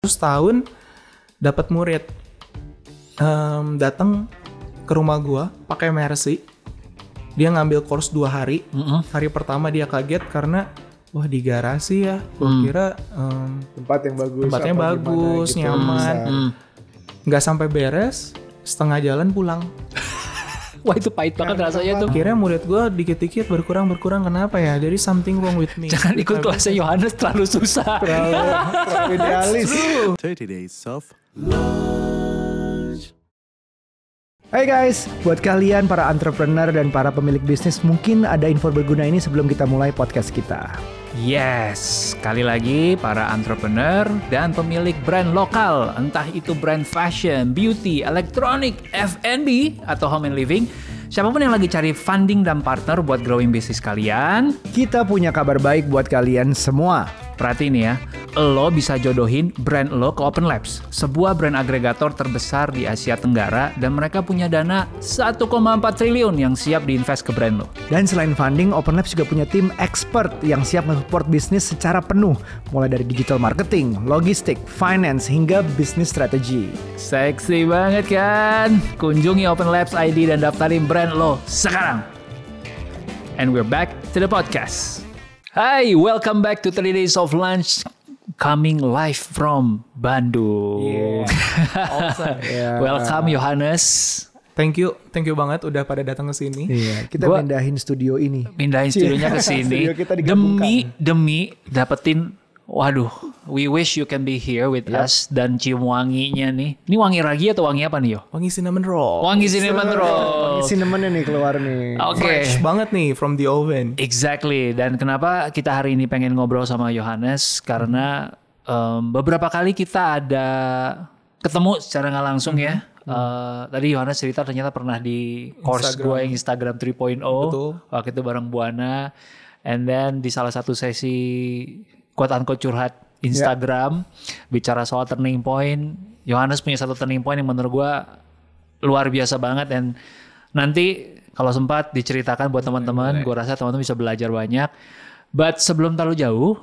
terus tahun dapat murid Em, datang ke rumah gua pakai Mercy dia ngambil course dua hari Mm-mm. hari pertama dia kaget karena wah di garasi ya gua Hmm. kira em, tempat yang bagus Tempatnya bagus, gimana gitu, nyaman. Hmm. nggak sampai beres setengah jalan pulang Wah itu pahit banget rasanya tuh. Akhirnya murid gue dikit-dikit berkurang berkurang kenapa ya? Jadi something wrong with me. Jangan ikut kelasnya Yohanes terlalu susah. terlalu terlalu idealis 30 days of Hai guys, buat kalian para entrepreneur dan para pemilik bisnis mungkin ada info berguna ini sebelum kita mulai podcast kita. Yes, sekali lagi para entrepreneur dan pemilik brand lokal, entah itu brand fashion, beauty, elektronik, F&B, atau home and living, siapa pun yang lagi cari funding dan partner buat growing bisnis kalian, Kita punya kabar baik buat kalian semua. Perhatiin ya, lo bisa jodohin brand lo ke Open Labs, sebuah brand agregator terbesar di Asia Tenggara dan mereka punya dana 1,4 triliun yang siap diinvest ke brand lo. Dan selain funding, Open Labs juga punya tim expert yang siap mensupport bisnis secara penuh, mulai dari digital marketing, logistik, finance, hingga bisnis strategi. Seksi banget kan? Kunjungi Open Labs ID dan daftarin brand lo sekarang. And we're back to the podcast. Hai, welcome back to 30 Days of Lunch coming live from Bandung. Awesome. welcome Yohanes. Thank you, thank you banget udah pada datang ke sini. Iya, kita Gua- pindahin studio ini. Pindahin studionya ke sini Studio demi demi dapetin Waduh, we wish you can be here with us dan cium wanginya nih. Ini wangi ragi atau wangi apa nih yo? Wangi cinnamon roll. Wangi cinnamon roll. Cinnamonnya nih keluar nih. Oke. Fresh banget nih from the oven. Exactly. Dan kenapa kita hari ini pengen ngobrol sama Yohanes karena em, beberapa kali kita ada ketemu secara nggak langsung ya. Eh, tadi Yohanes cerita ternyata pernah di course Instagram. gue yang Instagram 3.0 Betul. waktu itu bareng Buana. And then di salah satu sesi quote unquote curhat Instagram bicara soal turning point. Yohanes punya satu turning point yang menurut gue luar biasa banget dan nanti kalau sempat diceritakan buat teman-teman, gue rasa teman-teman bisa belajar banyak. But sebelum terlalu jauh,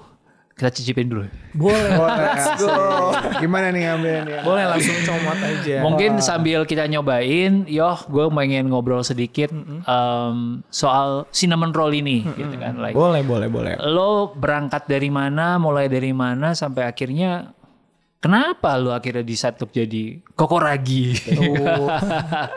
kita cicipin dulu. Boleh. Oh, asik. Gimana nih ngambilnya nih? Boleh langsung comot aja. Mungkin sambil kita nyobain, yoh, gue pengen ngobrol sedikit em, soal cinnamon roll ini, gitu kan. Like, Boleh, boleh, boleh. lo berangkat dari mana, mulai dari mana sampai akhirnya kenapa lo akhirnya decide untuk jadi kokoragi?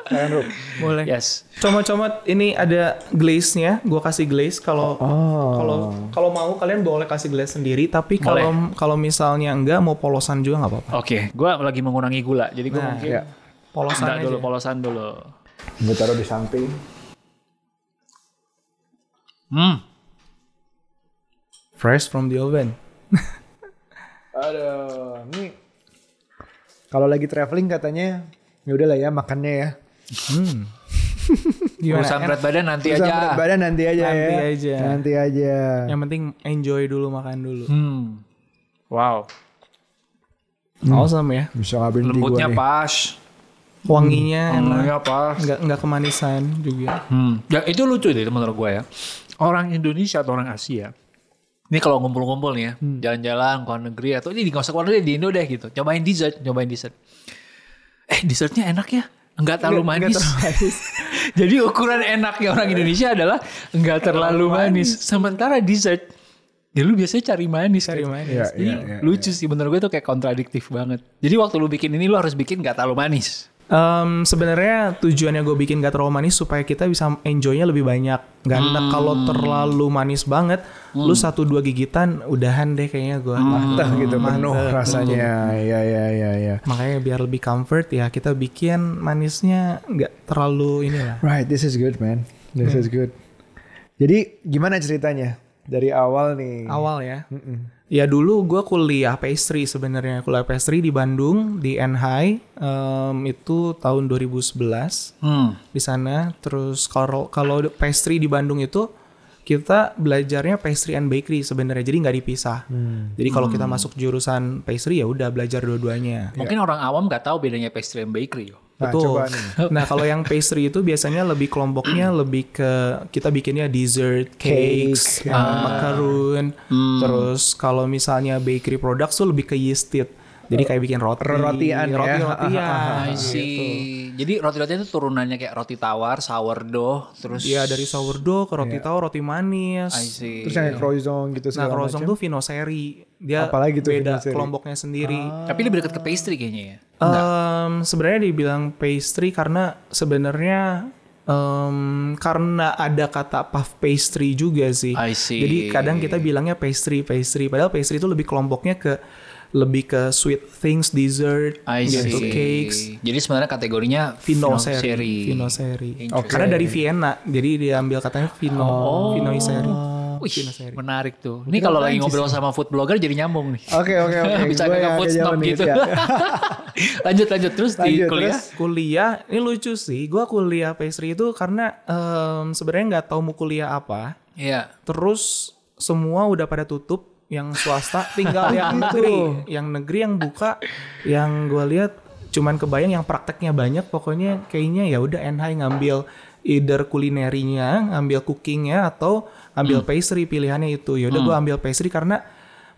Kalian, Rup. Boleh. yes. Comot-comot ini ada glaze-nya, gua kasih glaze kalau Oh. kalau kalau mau kalian boleh kasih glaze sendiri, tapi kalau kalau misalnya enggak mau polosan juga nggak apa-apa. Oke, gue lagi mengurangi gula, jadi gue Nah, mungkin ya. Polosan Enggak aja. dulu, polosan dulu. Gue taruh di samping. Hmm, Fresh from the oven. Aduh, ini kalau lagi traveling katanya ya udah lah ya makannya ya. Gimana? urusan berat badan nanti Urusan aja. berat badan nanti aja Nanti ya. aja. Nanti aja. Yang penting enjoy dulu makan dulu. Hmm. Wow. Awesome ya. Bisa gue Lembutnya nih. pas. Wanginya enak. Lembutnya pas. Nggak nggak kemanisan juga. Hmm. Ya itu lucu deh menurut gue ya. Orang Indonesia atau orang Asia. Ini kalau ngumpul-ngumpul nih ya, jalan-jalan ke luar negeri atau ini nggak usah luar negeri di Indo deh gitu. Cobain dessert, cobain dessert. Eh dessertnya enak ya, enggak terlalu manis. nggak terlalu manis. Jadi ukuran enaknya orang Indonesia adalah enggak terlalu manis. Sementara dessert, ya lu biasanya cari manis. Cari kan? manis. Iya, Jadi iya, iya. lucu sih menurut gue tuh kayak kontradiktif banget. Jadi waktu lu bikin ini lu harus bikin gak terlalu manis. Em, sebenarnya tujuannya gue bikin gak terlalu manis supaya kita bisa enjoynya lebih banyak. Gak enak kalau terlalu manis banget, lu satu dua gigitan udahan deh kayaknya gue. Mantap gitu penuh rasanya. Ya ya ya ya. Makanya biar lebih comfort ya kita bikin manisnya nggak terlalu inilah. Right, this is good man. This is good. Jadi gimana ceritanya dari awal nih? Awal ya. Ya dulu gue kuliah pastry sebenarnya kuliah pastry di Bandung di NHI em, itu tahun 2011 Hmm. di sana. Terus kalau kalau pastry di Bandung itu kita belajarnya pastry and bakery sebenarnya jadi nggak dipisah. Jadi kalau kita masuk jurusan pastry ya udah belajar dua-duanya. Mungkin orang awam gak tahu bedanya pastry and bakery. Yo. Nah, Betul. coba nih. Nah, kalau yang pastry itu biasanya lebih kelompoknya lebih ke kita bikinnya dessert, cakes, Cake, uh, macaroon. Terus kalau misalnya bakery products tuh lebih ke yeasted. Jadi kayak bikin roti, Roti-rotian ya. roti-rotian. I see. Jadi roti-rotian itu turunannya kayak roti tawar, sourdough, terus Iya dari sourdough ke roti tawar, roti manis. I see. Terus yang kayak croissant gitu Nah, segala croissant macam. tuh Vinoseri. Dia Apalagi tuh beda Vinoseri? kelompoknya sendiri. Tapi lebih dekat ke pastry kayaknya ya. Em, sebenarnya dibilang pastry karena sebenarnya em, karena ada kata puff pastry juga sih. I see. Jadi kadang kita bilangnya pastry pastry padahal pastry itu lebih kelompoknya ke lebih ke sweet things, dessert, I gitu, see. cakes. Jadi sebenarnya kategorinya Vinoseri, Vinoseri. Oke. Karena dari Vienna, jadi diambil katanya Vino, Oh. Vinoiseri. Wih, Vinoseri. menarik tuh. Ini kalau lagi ngobrol sama food blogger jadi nyambung nih. Oke oke oke. Bisa food agak jauh nih, gitu. ya. lanjut lanjut terus di Lanjut, kuliah. terus? Kuliah, ini lucu sih. Gua kuliah pastry itu karena em, sebenarnya nggak tahu mau kuliah apa. Iya. Terus semua udah pada tutup, yang swasta tinggal yang negeri, yang negeri yang buka, yang gua lihat cuman kebayang yang prakteknya banyak. Pokoknya kayaknya ya udah NH ngambil either kulinerinya, ngambil cookingnya atau ambil pastry pilihannya itu. Ya udah gua ambil pastry karena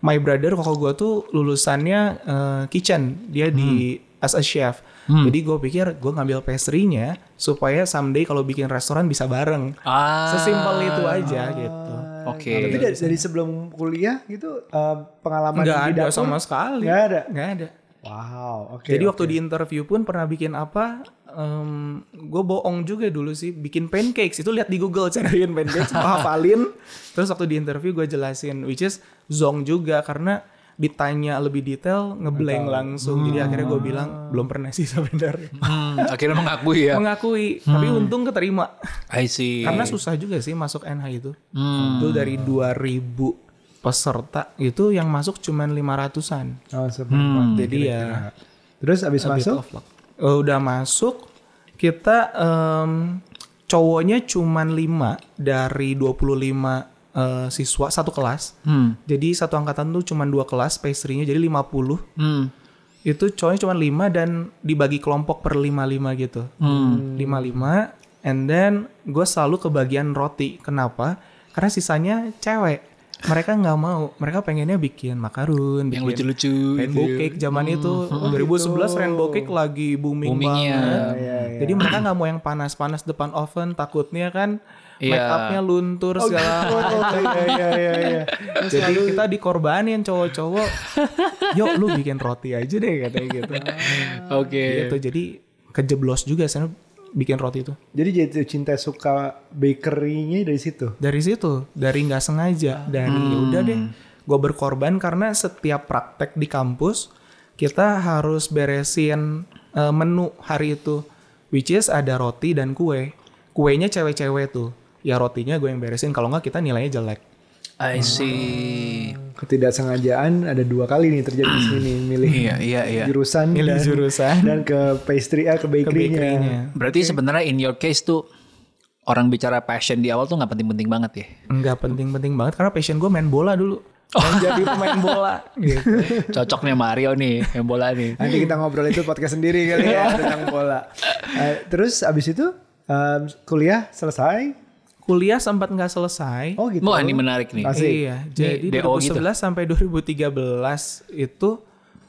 my brother koko gua tuh lulusannya eh, kitchen, dia di as a chef. Jadi gue pikir gue ngambil pastry-nya supaya someday kalau bikin restoran bisa bareng. Ah. Sesimpel itu aja gitu. Oke. Tapi dari, dari sebelum kuliah gitu eh, pengalaman Nggak di ada dapur? sama sekali. Nggak ada. Nggak ada. Wow. Oke. Jadi oke. waktu di interview pun pernah bikin apa? gue bohong juga dulu sih. Bikin pancakes itu lihat di Google cara bikin pancakes, hafalin. Terus waktu di interview gue jelasin, which is zong juga karena ditanya lebih detail ngeblank langsung. Jadi akhirnya gue bilang belum pernah sih sebenarnya. Hmm, akhirnya mengakui ya. Mengakui, tapi untung keterima. I see. Karena susah juga sih masuk NH itu. Hmm. Itu dari 2000 peserta itu yang masuk cuman 500-an. Oh, seperempat. Jadi ya Terus abis masuk? Eh, udah masuk kita em, cowoknya cuman 5 dari 25 eh, siswa satu kelas. Hmm. Jadi satu angkatan tuh cuman dua kelas pastry-nya jadi 50. Hmm. Itu cowoknya cuman 5 dan dibagi kelompok per 5-5 gitu. Hmm. 5-5 and then gue selalu kebagian roti. Kenapa? Karena sisanya cewek. Mereka nggak mau. Mereka pengennya bikin makarun, Yang bikin lucu-lucu. rainbow gitu. cake zaman itu 2011 rainbow cake lagi booming Boomingnya. banget. Jadi mereka nggak mau yang panas-panas depan oven takutnya kan Iya. make upnya luntur segala macam. Iya iya iya iya. Jadi kita dikorbanin cowok-cowok. Yuk lu bikin roti aja deh katanya gitu. Oke. Gitu. Jadi kejeblos juga saya bikin roti itu. Jadi jatuh cinta suka bakery-nya dari situ. Dari situ, dari nggak sengaja, dari ya udah deh, gue berkorban karena setiap praktek di kampus kita harus beresin eh, menu hari itu, which is ada roti dan kue. Kuenya cewek-cewek tuh, ya rotinya gue yang beresin. Kalau nggak kita nilainya jelek. I see. Ketidaksengajaan ada dua kali nih terjadi di sini milih Iya, iya, iya. jurusan Milih dan, jurusan. dan ke pastry ah, ke Ke bakery-nya. bakery-nya. Berarti sebenarnya in your case tuh orang bicara passion di awal tuh nggak penting-penting banget ya. Nggak penting-penting banget karena passion gue main bola dulu. Dan jadi pemain bola. Gitu. Cocoknya Mario nih, yang bola nih. Nanti kita ngobrol itu podcast sendiri kali ya tentang bola. Eh, terus abis itu em, kuliah selesai. Kuliah sempat nggak selesai. Oh gitu. Wah ini menarik nih. Asik. Iya, jadi DO 2011 gitu. sampai 2013 itu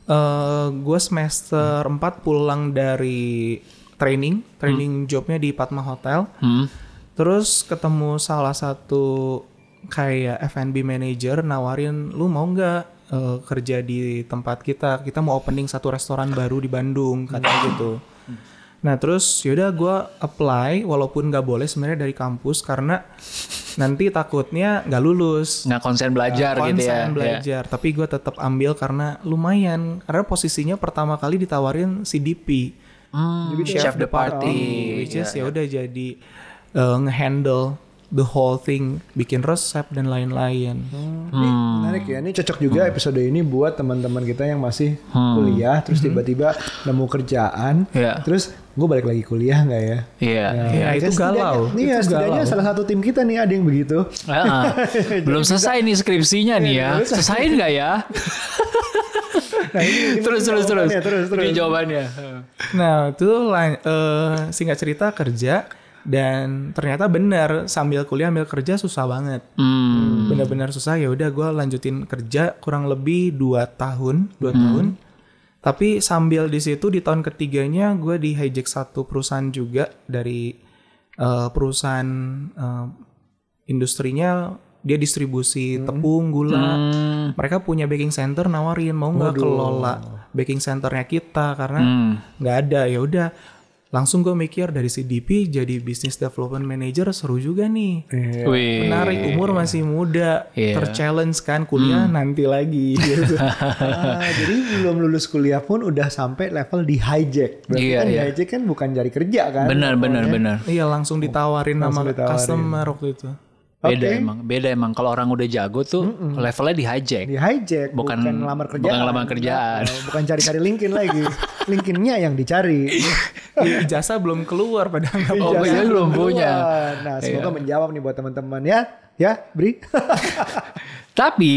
eh gue semester 4 pulang dari training, training jobnya di Padma Hotel. Hmm. Terus ketemu salah satu kayak F&B manager nawarin lu mau nggak eh, kerja di tempat kita? Kita mau opening satu restoran baru di Bandung katanya gitu. Nah terus yaudah gue apply walaupun nggak boleh sebenarnya dari kampus karena nanti takutnya nggak lulus. Nggak konsen belajar gitu ya. konsen belajar. Tapi gue tetap ambil karena lumayan karena posisinya pertama kali ditawarin CDP Hmm, chef, the party. which is ya udah jadi eh, ngehandle the whole thing bikin resep dan lain-lain Ini menarik ya. Ini cocok juga episode ini buat teman-teman kita yang masih kuliah terus tiba-tiba nemu kerjaan. Iya. Terus gue balik lagi kuliah nggak ya? Iya. Ya, itu kan galau. setidaknya- Iya, Itu setidaknya galau. salah satu tim kita nih ada yang begitu. Ah, Belum selesai nih skripsinya nih ya. Selesaiin nggak ya? Nah, ini, ini terus terus terus. jawabannya, terus terus. Ini jawabannya. nah itu eh, singkat cerita kerja dan ternyata benar sambil kuliah sambil kerja susah banget. Hmm. benar-benar susah ya udah gue lanjutin kerja kurang lebih dua tahun dua tahun. Tapi sambil di situ di tahun ketiganya gue di hijack satu perusahaan juga dari eh, perusahaan eh, industrinya. Dia distribusi tepung, gula. Mereka punya baking center nawarin mau nggak kelola baking centernya kita? Karena Hmm. nggak ada. Ya udah langsung gue mikir dari CDP jadi business development manager seru juga nih Wih. menarik umur masih muda Iya. terchallenge kan kuliah nanti lagi gitu. Ah, jadi belum lulus kuliah pun udah sampai level di hijack. Berarti Iya, kan di iya. hijack kan bukan cari kerja kan? Benar, benar, benar. iya langsung ditawarin Langsung sama ditawarin. customer waktu itu Beda Oke. emang, beda emang. Kalau orang udah jago tuh levelnya di hijack. Di hijack Bukan- bukan, lamar kerjaan. bukan lamar kerjaan. Bukan cari-cari LinkedIn lagi. LinkedIn-nya yang dicari. I- ijazah belum keluar padahal nggak Oh, Ijazah iya, belum keluar. punya. Nah, semoga Iya. menjawab nih buat teman-teman ya. Ya, Bri. Tapi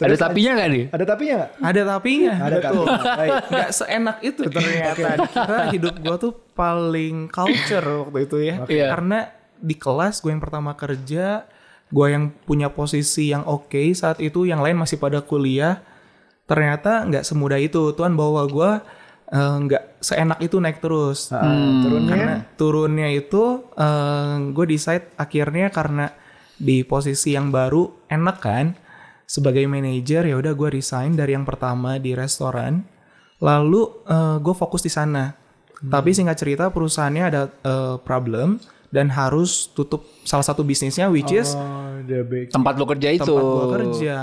ada tapinya nggak nih? Ada tapinya nggak? ada tapinya Ada betul. Baik. nggak seenak itu ternyata Dikira hidup gue tuh paling culture waktu itu ya Iya. karena di kelas gue yang pertama kerja gue yang punya posisi yang oke saat itu yang lain masih pada kuliah. Ternyata nggak semudah itu. Tuhan bawa gue eh, nggak seenak itu naik terus. Ah, turunnya karena turunnya? itu eh, gue decide akhirnya karena di posisi yang baru enak kan sebagai manajer ya udah gue resign dari yang pertama di restoran. Lalu gue fokus di sana. Tapi singkat cerita perusahaannya ada eh, problem dan harus tutup salah satu bisnisnya which is Oh, big. Tempat lo kerja itu. tempat gue kerja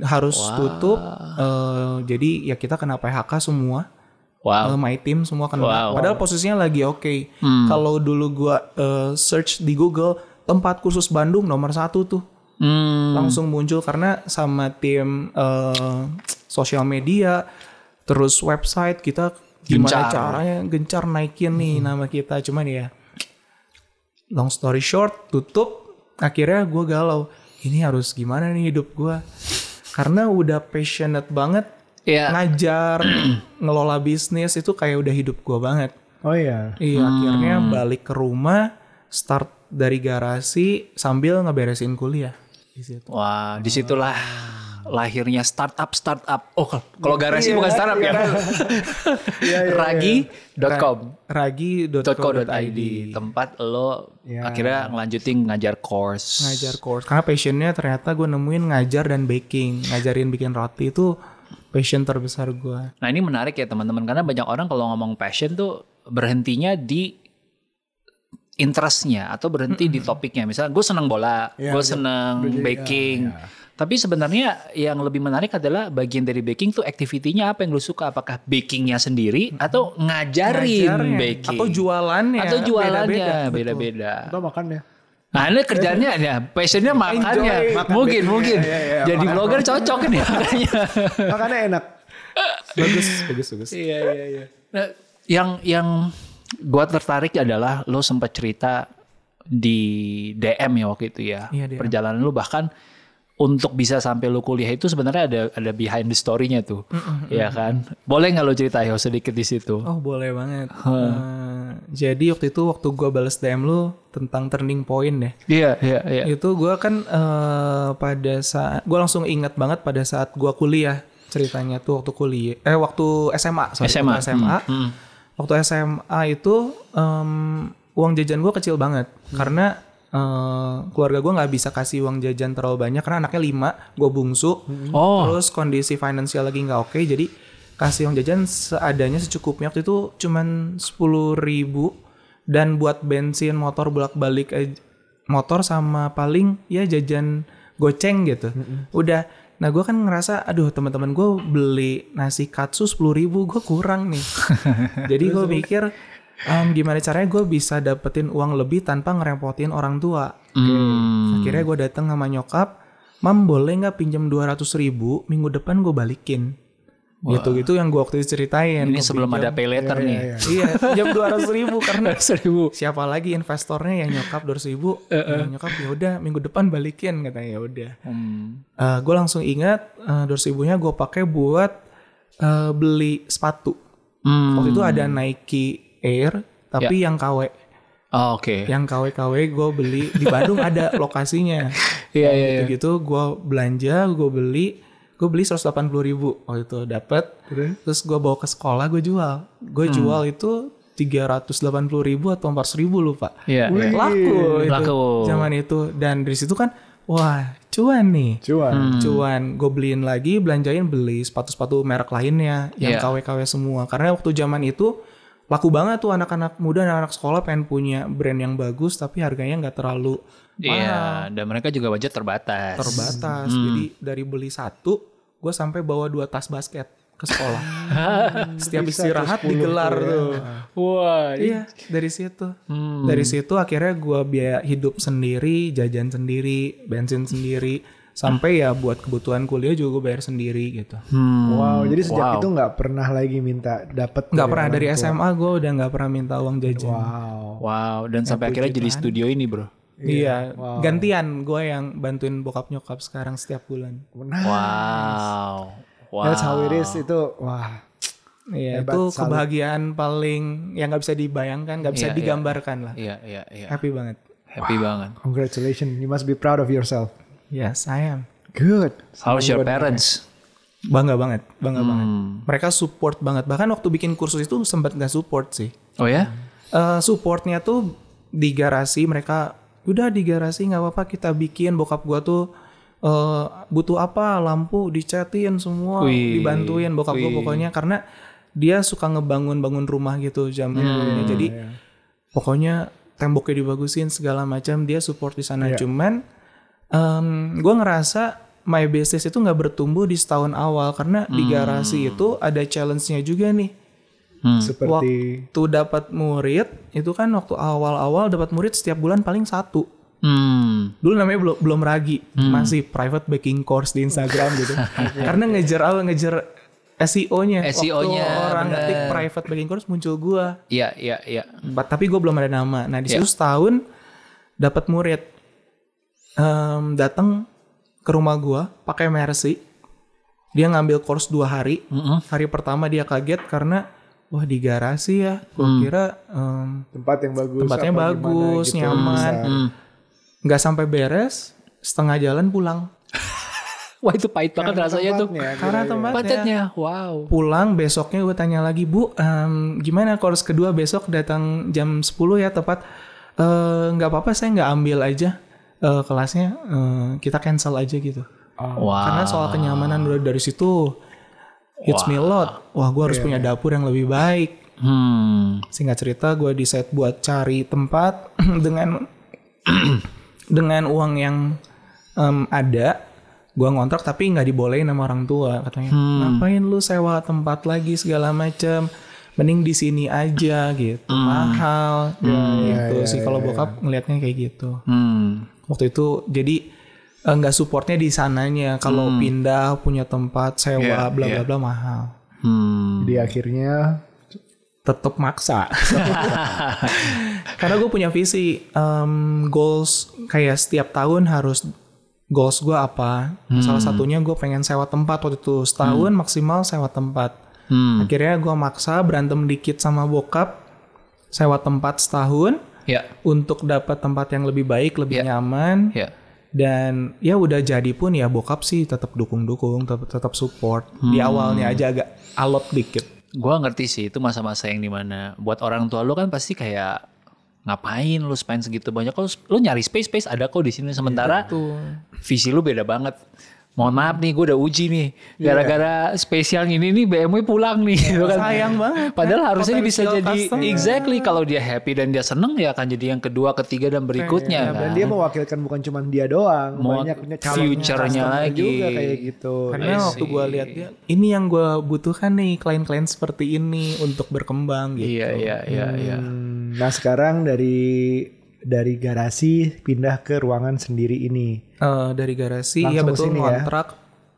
harus tutup eh, jadi ya kita kena PHK semua Wow. Uh, my team semua kena. Wow. Padahal posisinya lagi oke. Kalau dulu gua uh, search di Google tempat khusus Bandung nomor satu tuh Hmm. langsung muncul karena sama tim uh, sosial media, terus website kita gimana Gencar. caranya gencar naikin nih nama kita. Cuman ya long story short tutup. Akhirnya gue galau. Ini harus gimana nih hidup gua Karena udah passionate banget Iya. ngajar, ngelola bisnis itu kayak udah hidup gua banget. Oh iya. Iya, Hmm. akhirnya balik ke rumah, start dari garasi sambil ngeberesin kuliah. Di situ. Wah, di situlah lahirnya startup startup. Oh, kalau- kalau garasi bukan startup ya. Ragi.com. Ragi.co.id tempat lo akhirnya ngelanjutin ngajar course. ngajar course. Karena passionnya ternyata gue nemuin ngajar dan baking, ngajarin bikin roti itu passion terbesar gua. Nah ini menarik ya teman-teman karena banyak orang kalau ngomong passion tuh berhentinya di interestnya atau berhenti di topiknya. Misalnya gue seneng bola, gue seneng baking. Tapi sebenarnya yang lebih menarik adalah bagian dari baking tuh aktivitinya apa yang lo suka? Apakah bakingnya sendiri atau ngajarin Ngajarnya. baking? Atau jualannya. Atau jualannya Beda-beda. Atau makan ya. Nah ini kerjanya ya, passionnya makannya. makan mungkin baking. mungkin. Iya, iya, iya. Jadi vlogger cocok nih makanya. Makannya enak. Bagus, bagus, bagus. Iya iya iya. Nah, yang yang gua tertarik adalah lo sempat cerita di DM ya waktu itu ya. Iya, DM. Perjalanan lo bahkan untuk bisa sampai lo kuliah itu sebenarnya ada ada behind the story-nya tuh. Iya kan? Boleh nggak lo cerita ya sedikit di situ? Oh boleh banget. Eh, jadi waktu itu waktu gua balas DM lu tentang turning point ya. Iya iya iya. Itu gua kan eh, pada saat gua langsung ingat banget pada saat gua kuliah ceritanya tuh waktu kuliah eh waktu SMA sorry, SMA. SMA Hmm. Waktu SMA itu em, uang jajan gua kecil banget. Karena eh, keluarga gua nggak bisa kasih uang jajan terlalu banyak karena anaknya lima gue bungsu. Oh. terus kondisi finansial lagi nggak oke jadi kasih uang jajan seadanya secukupnya waktu itu cuman sepuluh ribu. Dan buat bensin motor bolak balik motor sama paling ya jajan goceng gitu. Udah nah gue kan ngerasa aduh teman-teman gue beli nasi katsu sepuluh ribu gue kurang nih. Jadi gue pikir em, gimana caranya gue bisa dapetin uang lebih tanpa ngerepotin orang tua? Hmm. Akhirnya gue datang sama nyokap, mam boleh nggak pinjam 200 ribu, minggu depan gue balikin. Gitu-gitu yang gue waktu itu ceritain. Ini Gua sebelum pinjam. ada pay letter nih. Iya, pinjam 200 ribu karena Seribu. siapa lagi investornya ya nyokap 200 ribu. Ya, nyokap ya udah minggu depan balikin katanya ya udah. Hmm. gue langsung ingat uh, 200 ribunya gue pakai buat eh, beli sepatu. Hmm. Waktu itu ada Nike Air tapi yang KW. Oh, Oke. Yang KW-KW gue beli di Bandung ada lokasinya. Iya iya. iya. gitu-gitu gue belanja gue beli gue beli 180 ribu waktu itu dapat terus gue bawa ke sekolah gue jual gue jual itu 380 ribu atau 400 ribu lupa Iya. iya. laku itu Laku. zaman itu dan dari situ kan wah cuan nih Cuan. Hmm. cuan gue beliin lagi belanjain beli sepatu-sepatu merek lainnya yang Iya. KW-KW semua karena waktu zaman itu laku banget tuh anak-anak muda anak-anak sekolah pengen punya brand yang bagus tapi harganya nggak terlalu Iya, dan mereka juga budget terbatas. terbatas. Hmm. jadi dari beli satu gue sampai bawa dua tas basket ke sekolah. Setiap istirahat digelar tuh. Wah, iya dari situ. Hmm. dari situ akhirnya gue biaya hidup sendiri jajan sendiri bensin sendiri sampai ya buat kebutuhan kuliah juga gue bayar sendiri gitu Hmm. Wow, jadi sejak Wow. itu nggak pernah lagi minta dapat nggak pernah dari SMA gue udah nggak pernah minta uang jajan Wow. Wow, dan sampai akhirnya jadi studio ini, Bro. iya gantian gue yang bantuin bokap nyokap sekarang setiap bulan Nah, Wow. Wow. that's how it is itu. Wah. Iya Hebat, itu salut. kebahagiaan paling yang nggak bisa dibayangkan nggak bisa Iya, iya. digambarkan lah Iya, iya, iya. happy banget Happy banget. Congratulations. You must be proud of yourself. Yes I am Good. How's your parents? bangga banget bangga banget Hmm. mereka support banget bahkan waktu bikin kursus itu sempat nggak support sih Oh ya? Eh, supportnya tuh di garasi mereka udah di garasi nggak apa-apa kita bikin bokap gua tuh eh, butuh apa lampu dicatin semua Wih, dibantuin bokap gua wih. pokoknya karena dia suka ngebangun-bangun rumah gitu zaman Hmm, dulunya. jadi iya. pokoknya temboknya dibagusin segala macam dia support di sana Iya. cuman em, gua ngerasa my business itu nggak bertumbuh di setahun awal karena di Hmm. garasi itu ada challenge-nya juga nih Hmm. Seperti waktu dapat murid itu kan waktu awal-awal dapat murid setiap bulan paling satu Hmm. dulu namanya belum belum ragi masih private baking course di Instagram gitu karena ngejar apa ngejar SEO-nya SEO-nya, waktu orang bener. ngetik private baking course muncul gua Iya, iya, iya. Tapi gue belum ada nama nah di Iya. situ setahun dapat murid Em, datang ke rumah gua pakai Mercy dia ngambil course dua hari Mm-mm. hari pertama dia kaget karena wah di garasi ya gua Hmm. kira em, tempat yang bagus. Tempatnya bagus, gimana gitu, nyaman. Hmm. nggak sampai beres setengah jalan pulang Wah, itu pahit banget rasanya tuh. Karena tempatnya Budgetnya, wow. pulang besoknya gue tanya lagi bu em, gimana course kedua besok datang jam 10 ya tepat "Eh, nggak apa-apa saya nggak ambil aja eh, kelasnya eh, kita cancel aja gitu. Oh, Wow. karena soal kenyamanan udah dari situ hits me a lot. Wah gue harus punya dapur yang lebih baik. Hmm. singkat cerita gue decide buat cari tempat dengan dengan uang yang em, ada gue ngontrak tapi nggak dibolehin sama orang tua katanya. Ngapain lu sewa tempat lagi segala macam mending di sini aja gitu. Mahal. Gitu sih kalau bokap ngelihatnya kayak gitu. Hmm. Waktu itu jadi eh, nggak supportnya di sananya kalau pindah punya tempat sewa Iya, bla bla iya. bla mahal Hmm. Di akhirnya tetap maksa. Karena gue punya visi, em, goals kayak setiap tahun harus goals gue apa. Salah satunya gue pengen sewa tempat waktu itu setahun maksimal sewa tempat. Hmm. Akhirnya gue maksa berantem dikit sama bokap, sewa tempat setahun Ya, untuk dapat tempat yang lebih baik, lebih Iya. nyaman. ya. Dan ya udah jadi pun ya bokap sih tetap dukung-dukung, tetap tetap support. Di awalnya aja agak alot dikit. Gua ngerti sih itu masa-masa yang di mana buat orang tua lu kan pasti kayak ngapain lu spend segitu banyak kok lu nyari space space ada kok di sini sementara Tuh. visi lu beda banget mohon maaf nih gue udah uji nih gara-gara spesial ini nih BMW pulang nih gitu kan. Sayang banget. padahal kan? harusnya dia bisa Potensial jadi customer. exactly kalau dia happy dan dia seneng ya akan jadi yang kedua ketiga dan berikutnya dan kan dia mewakilkan bukan cuma dia doang, Mau banyak future-nya lagi. juga kayak gitu. Karena I waktu gue lihat dia, ini yang gue butuhkan nih klien-klien seperti ini untuk berkembang gitu. iya iya iya iya Hmm, Nah sekarang dari dari garasi pindah ke ruangan sendiri ini. Eh, dari garasi, Langsung ya betul ya? kontrak.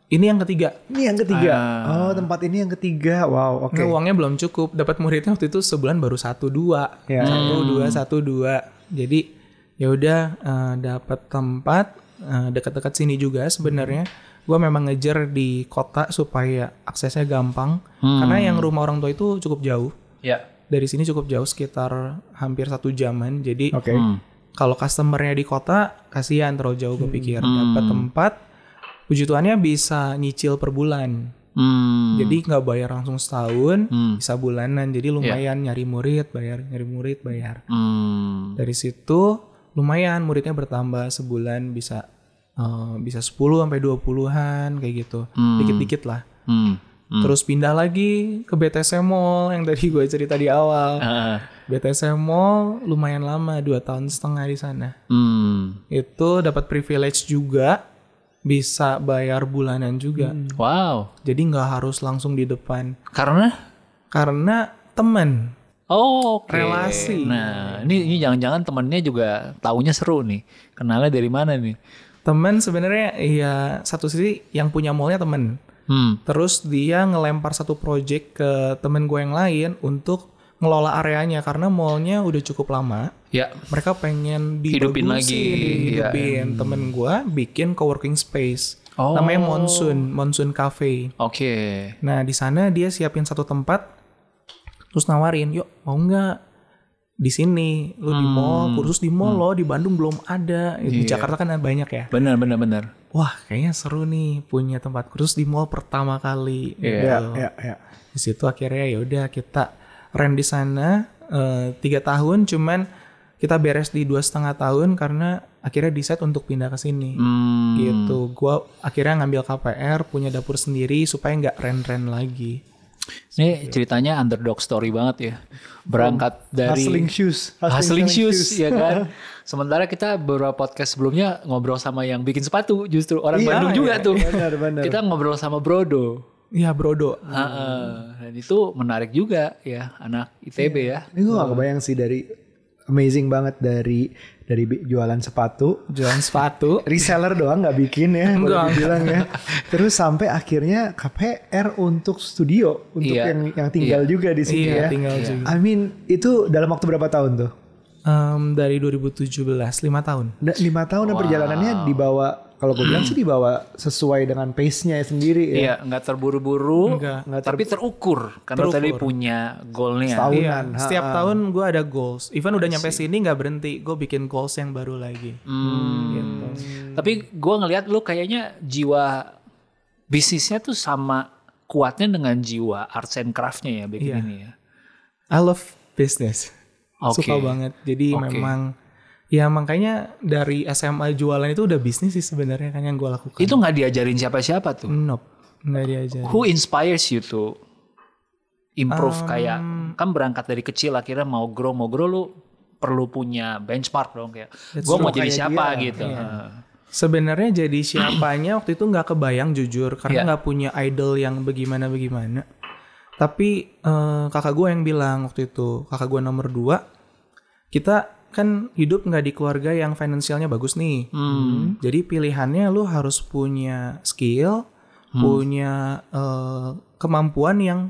Ini yang ketiga. Ini yang ketiga. Ah. Oh tempat ini yang ketiga. Wow oke. Nah, uangnya belum cukup. Dapat muridnya waktu itu sebulan baru satu dua, Ya. satu dua, satu dua. Jadi ya udah eh, dapat tempat eh, dekat-dekat sini juga sebenarnya. Gue memang ngejar di kota supaya aksesnya gampang. Karena yang rumah orang tua itu cukup jauh. ya Dari sini cukup jauh sekitar hampir satu jaman. Jadi Oke. Hmm. Kalau customernya di kota kasihan terlalu jauh gue pikir dapat tempat puji Tuhannya bisa nyicil per bulan. Hmm. Jadi nggak bayar langsung setahun, Hmm. bisa bulanan. Jadi lumayan nyari murid, bayar, nyari murid, bayar. Hmm. Dari situ lumayan muridnya bertambah sebulan bisa eh, bisa 10 sampai 20-an kayak gitu. Hmm. Dikit-dikit lah. Hmm. Hmm. Terus pindah lagi ke BTS Mall yang tadi gue cerita di awal. Ah. BTS Mall lumayan lama, dua tahun setengah di sana. Hmm. Itu dapat privilege juga, bisa bayar bulanan juga. Wow. Jadi nggak harus langsung di depan. Karena Karena temen. Oh, oke. Relasi. Nah, ini ini jangan-jangan temennya juga taunya seru nih. Kenalnya dari mana nih? Temen sebenarnya ya satu sisi yang punya mallnya temen. Hmm. Terus dia ngelempar satu project ke temen gue yang lain untuk ngelola areanya karena mallnya udah cukup lama. Ya. Mereka pengen Hidupin dibagusin, lagi, iya. dihidupin. Temen gue bikin coworking space. Oh. Namanya Monsoon, Monsoon Cafe. Oke. Nah di sana dia siapin satu tempat, terus nawarin, yuk mau nggak di sini, lu di mall, kursus di mall loh, di Bandung belum ada, di Iya. Jakarta kan banyak ya. Benar benar benar. Wah kayaknya seru nih punya tempat kursus di mall pertama kali. Iya. gitu. Ya, ya, ya. Di situ akhirnya ya udah kita rent di sana eh, tiga tahun, cuman kita beres di dua setengah tahun karena akhirnya decide untuk pindah ke sini. Hmm. Gitu. Gua akhirnya ngambil KPR, punya dapur sendiri supaya nggak rent-rent lagi. Ini ceritanya underdog story banget ya. Berangkat dari Hustling shoes. hustling selling shoes, ya kan. Sementara kita beberapa podcast sebelumnya ngobrol sama yang bikin sepatu justru orang Iya, Bandung juga iya, tuh. benar, benar. Kita ngobrol sama Brodo. Iya Brodo. Heeh. Dan itu menarik juga ya anak ITB ya. Ini gue gak kebayang sih dari amazing banget dari dari bi- jualan sepatu Jualan sepatu. reseller doang nggak bikin ya boleh Enggak. dibilang ya terus sampai akhirnya KPR untuk studio untuk Iya. yang yang tinggal juga di sini Iya, ya tinggal juga. I mean itu dalam waktu berapa tahun tuh Em, dari 2017, lima tahun. Da- lima tahun dan perjalanannya dibawa kalau gue bilang sih dibawa sesuai dengan pace-nya sendiri ya Iya, nggak terburu-buru, Enggak. tapi terukur karena Terukur. tadi punya goalnya. Tahunan. Iya, setiap tahun gue ada goals. Even udah nyampe sini nggak berhenti, gue bikin goals yang baru lagi. Hmm. Gitu. Tapi gue ngelihat lu kayaknya jiwa bisnisnya tuh sama kuatnya dengan jiwa arts and craftnya ya bikin Iya. ini ya. I love business. Oke. Suka banget. Jadi Oke. memang ya makanya dari SMA jualan itu udah bisnis sih sebenarnya kan yang gue lakukan. Itu nggak diajarin siapa-siapa tuh. nope, nggak diajarin. Who inspires you to improve Um, kayak kan berangkat dari kecil akhirnya mau grow mau grow lu perlu punya benchmark dong kayak gue mau jadi siapa dia. gitu. Heeh. Sebenarnya jadi siapanya waktu itu nggak kebayang jujur karena Iya. nggak punya idol yang bagaimana bagaimana. Tapi eh, kakak gue yang bilang waktu itu kakak gue nomor dua kita kan hidup nggak di keluarga yang finansialnya bagus nih. Hmm. Jadi pilihannya lu harus punya skill, Hmm. punya eh, kemampuan yang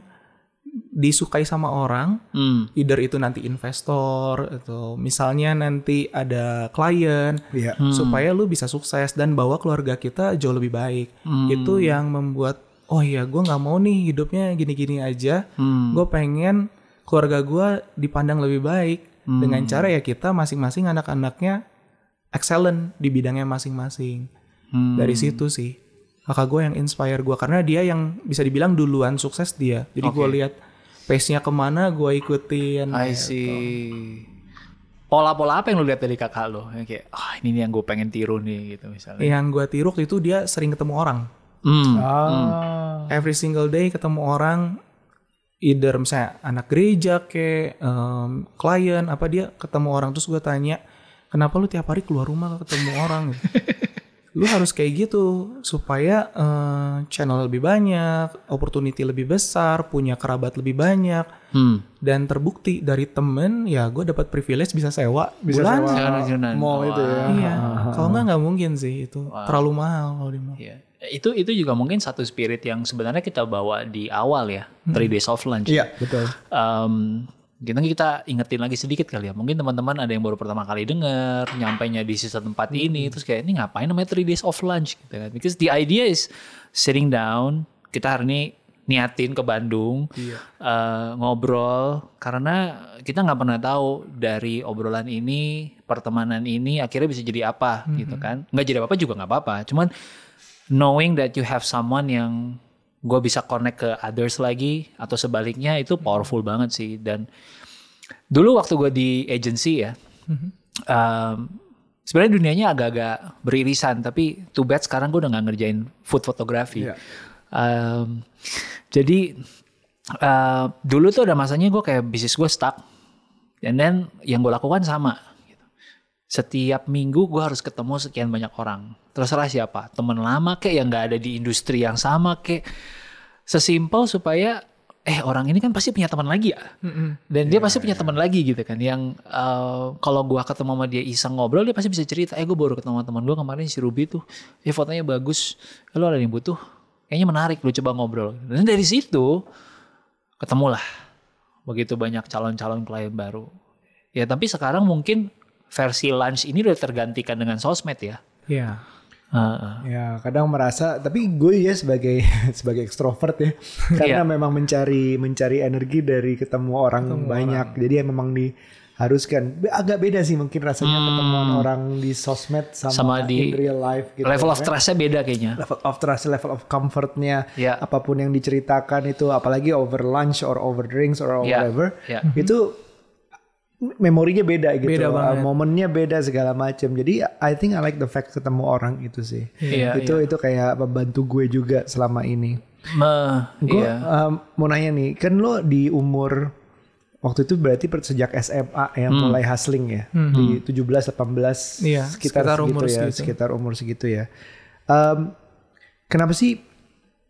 disukai sama orang. Hmm. Either itu nanti investor atau misalnya nanti ada klien Iya. Hmm. supaya lu bisa sukses dan bawa keluarga kita jauh lebih baik. Hmm. Itu yang membuat oh iya gue nggak mau nih hidupnya gini-gini aja. Hmm. Gue pengen keluarga gue dipandang lebih baik Hmm. dengan cara ya kita masing-masing anak-anaknya excellent di bidangnya masing-masing. Hmm. Dari situ sih kakak gue yang inspire gue karena dia yang bisa dibilang duluan sukses dia. Jadi gue Oke. lihat pace-nya ke mana gue ikutin. I see. Pola-pola apa yang lu lihat dari kakak lo? Yang kayak, ah ini nih yang gue pengen tiru nih gitu misalnya. Yang gue tiru waktu itu dia sering ketemu orang. Hmm. Ah. every single day ketemu orang either misalnya anak gereja ke klien apa dia ketemu orang terus gue tanya kenapa lu tiap hari keluar rumah ketemu orang? Gitu. lu harus kayak gitu supaya eh, channel lebih banyak opportunity lebih besar punya kerabat lebih banyak. Hmm. dan terbukti dari temen ya gue dapat privilege bisa sewa Bisa bulan sewa. Mall itu ya. iya. Kalau nggak nggak mungkin sih itu. Terlalu mahal kalau di mall. Iya. Itu itu juga mungkin satu spirit yang sebenarnya kita bawa di awal ya, Three Days of Lunch. Iya, betul. Em, kita kita ingetin lagi sedikit kali ya. Mungkin teman-teman ada yang baru pertama kali dengar, nyampainya di season tempat ini, terus kayak ini ngapain namanya Three Days of Lunch gitu kan? Because the idea is sitting down, kita hari ini niatin ke Bandung, eh, ngobrol karena kita nggak pernah tahu dari obrolan ini, pertemanan ini akhirnya bisa jadi apa gitu kan? Nggak jadi apa-apa juga nggak apa-apa, cuman knowing that you have someone yang gue bisa connect ke others lagi atau sebaliknya itu powerful banget sih dan dulu waktu gue di agency ya um, sebenarnya dunianya agak-agak beririsan tapi too bad sekarang gue udah nggak ngerjain food photography Iya. Um, jadi uh, dulu tuh ada masanya gue kayak bisnis gue stuck and then yang gue lakukan sama. Setiap minggu gue harus ketemu sekian banyak orang. Terserah siapa. Teman lama kayak yang nggak ada di industri yang sama kayak sesimpel supaya eh orang ini kan pasti punya teman lagi ya. Dan dia pasti punya teman lagi gitu kan. Yang eh, kalau gua ketemu sama dia iseng ngobrol dia pasti bisa cerita eh gue baru ketemu sama teman gue kemarin si Ruby tuh. Ya fotonya bagus. Eh, lo ada yang butuh? Kayaknya menarik lu coba ngobrol. Dan dari situ ketemulah begitu banyak calon-calon klien baru. Ya tapi sekarang mungkin versi lunch ini udah tergantikan dengan sosmed ya Iya. Heeh. Ya kadang merasa tapi gue ya sebagai sebagai ekstrovert ya karena Iya. memang mencari mencari energi dari ketemu orang banyak jadi ya memang diharuskan agak beda sih mungkin rasanya ketemuan orang di sosmed sama, Hmm. Sama di in real life gitu level of ya. trustnya beda kayaknya level of trust level of comfortnya Ya. apa pun yang diceritakan itu apalagi over lunch or over drinks or Ya, whatever ya. itu memorinya beda gitu Beda banget. Uh, momennya beda segala macam jadi I think I like the fact ketemu orang itu sih Iya, itu itu kayak membantu gue juga selama ini Me, gue iya. um, mau nanya nih kan lo di umur waktu itu berarti sejak SMA ya Hmm. mulai hustling ya di 17 18 Iya, sekitar, sekitar segitu umur ya segitu. sekitar umur segitu ya Um, kenapa sih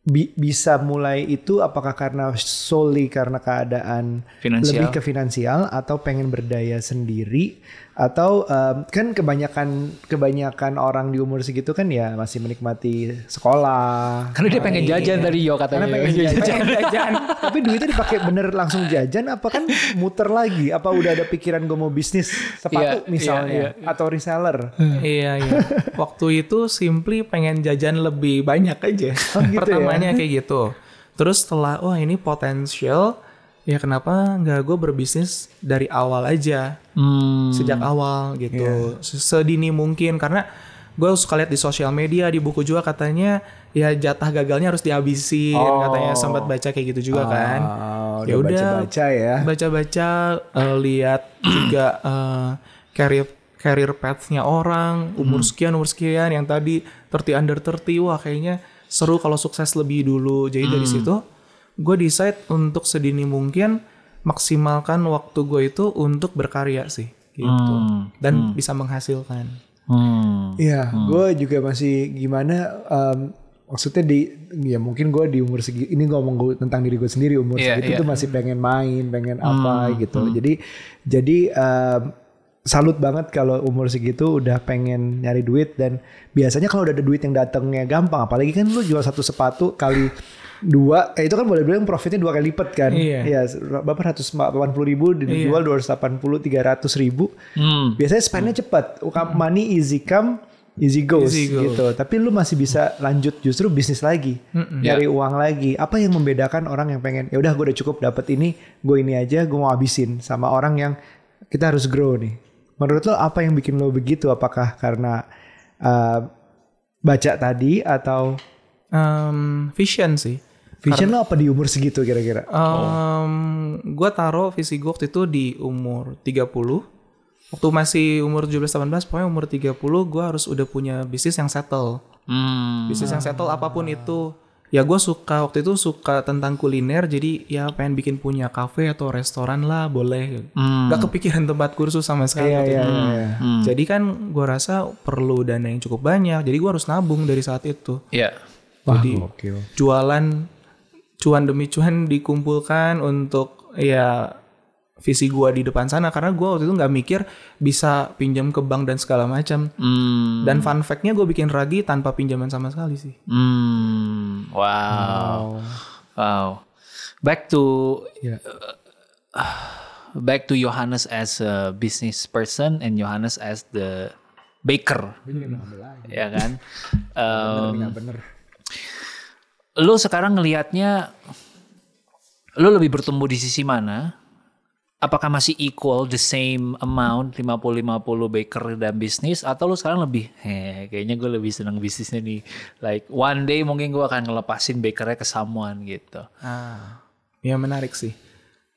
bi- bisa mulai itu apakah karena solely karena keadaan Finansial. lebih ke finansial atau pengen berdaya sendiri atau um, kan kebanyakan kebanyakan orang di umur segitu kan ya masih menikmati sekolah Karena dia pengen jajan tadi Yo katanya. karena pengen jajan. jajan. Tapi duitnya dipakai bener langsung jajan apa kan muter lagi? Apa udah ada pikiran gue mau bisnis sepatu Iya, misalnya iya, atau reseller? Iya iya. Waktu itu simply pengen jajan lebih banyak aja. Oh, gitu Pertamanya kayak gitu. Terus setelah wah ini potensial, ya kenapa nggak gue berbisnis dari awal aja, Hmm, sejak awal gitu, Se- sedini mungkin karena gue suka lihat di sosial media di buku juga katanya ya jatah gagalnya harus dihabisin katanya sempat baca kayak gitu juga kan. Oh, Ya udah baca-baca ya. baca-baca eh, lihat juga eh, career career path-nya orang umur sekian umur sekian yang tadi 30 under 30 wah kayaknya seru kalau sukses lebih dulu. Jadi dari situ gue decide untuk sedini mungkin maksimalkan waktu gue itu untuk berkarya sih gitu dan bisa menghasilkan hmm. Iya, gue juga masih gimana? em, maksudnya di ya mungkin gue di umur segi ini ngomong gue tentang diri gue sendiri umur Iya, segitu iya. tuh masih pengen main, pengen apa gitu. Jadi jadi em, salut banget kalau umur segitu udah pengen nyari duit dan biasanya kalau udah ada duit yang datangnya gampang, apalagi kan lu jual satu sepatu kali dua, eh, itu kan boleh bilang profitnya dua kali lipat kan? Iya. Ya, berapa ratus delapan puluh ribu dijual dua ratus delapan puluh tiga ratus ribu. Hmm. Biasanya spendnya cepat. Money easy come, easy goes Easy go. gitu. Tapi lu masih bisa lanjut justru bisnis lagi, nyari uang lagi. Apa yang membedakan orang yang pengen ya udah gue udah cukup dapat ini, gue ini aja, gue mau habisin sama orang yang kita harus grow nih. Menurut lo apa yang bikin lo begitu? Apakah karena uh, baca tadi atau Em, vision sih vision lo apa di umur segitu kira-kira? Gue taruh visi gue waktu itu di umur 30. Waktu masih umur 17-18, pokoknya umur 30 gue harus udah punya bisnis yang settle. Hmm. Bisnis yang settle apa pun itu. Ya gue suka, waktu itu suka tentang kuliner, jadi ya pengen bikin punya cafe atau restoran lah, boleh. Hmm. Gak kepikiran tempat kursus sama sekali Iya waktu iya itu. iya. Jadi kan gue rasa perlu dana yang cukup banyak, jadi gue harus nabung dari saat itu. Ya. Wah, Jadi gokil. jualan cuan demi cuan dikumpulkan untuk ya visi gua di depan sana karena gua waktu itu nggak mikir bisa pinjam ke bank dan segala macam Hmm. dan fun fact-nya gue bikin ragi tanpa pinjaman sama sekali sih Hmm. Wow. Wow. Back to Ya. back to Johannes as a business person and Johannes as the baker. Ya kan? Um, Nggak bener. Lu sekarang ngelihatnya lu lebih bertumbuh di sisi mana? apakah masih equal the same amount 50-50 baker dan bisnis atau lu sekarang lebih eh kayaknya gue lebih seneng bisnisnya nih like one day mungkin gue akan ngelepasin bakernya ke someone gitu Ah, ya menarik sih.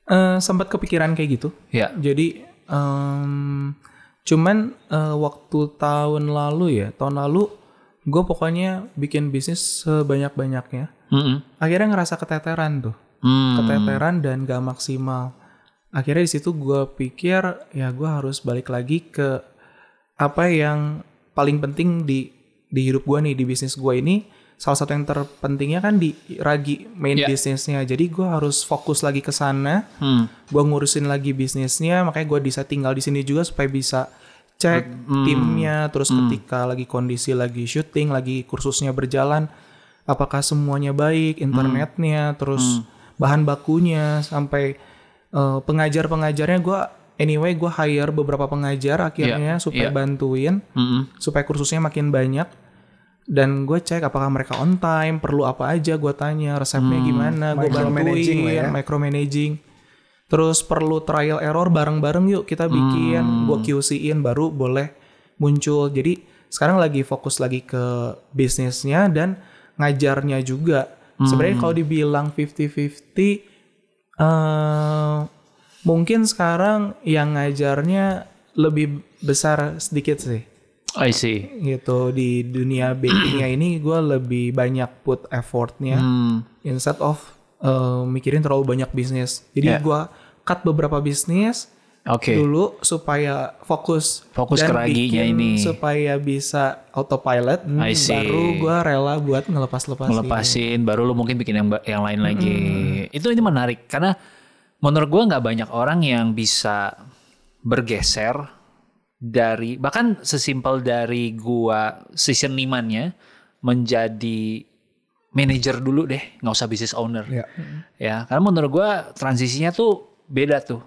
Eh sempat kepikiran kayak gitu. ya Jadi em, cuman eh, waktu tahun lalu ya, tahun lalu gue pokoknya bikin bisnis sebanyak-banyaknya. Mm-mm. Akhirnya ngerasa keteteran tuh, Hmm. keteteran dan gak maksimal. Akhirnya di situ gue pikir ya gue harus balik lagi ke apa yang paling penting di di hidup gue nih di bisnis gue ini. Salah satu yang terpentingnya kan di ragi main Ya. bisnisnya. Jadi gue harus fokus lagi ke sana Hmm. gue ngurusin lagi bisnisnya makanya gue bisa tinggal di sini juga supaya bisa cek Hmm. timnya terus ketika lagi kondisi lagi syuting lagi kursusnya berjalan apakah semuanya baik Hmm. internetnya terus bahan bakunya sampai eh, pengajar-pengajarnya gue anyway gue hire beberapa pengajar akhirnya Iya, supaya iya. bantuin Mm-mm. supaya kursusnya makin banyak dan gue cek apakah mereka on time perlu apa aja gue tanya resepnya gimana gue Micromanaging lah bantuin ya. micromanaging terus perlu trial error bareng-bareng yuk kita bikin gue QC-in baru boleh muncul. Jadi sekarang lagi fokus lagi ke bisnisnya dan ngajarnya juga. Sebenarnya kalau dibilang 50-50 eh mungkin sekarang yang ngajarnya lebih besar sedikit sih. I see. Gitu di dunia bakingnya ini gue lebih banyak put effortnya Hmm. instead of uh, mikirin terlalu banyak bisnis. Jadi Yeah. gue cut beberapa bisnis Oke dulu supaya fokus Fokus ke raginya bikin ini. supaya bisa autopilot I see. baru gue rela buat ngelepas-lepas ngelepasin baru lu mungkin bikin yang yang lain lagi itu ini menarik karena menurut gua nggak banyak orang yang bisa bergeser dari bahkan sesimpel dari gua si senimannya menjadi manajer dulu deh nggak usah business owner Ya. ya karena menurut gua transisinya tuh beda tuh.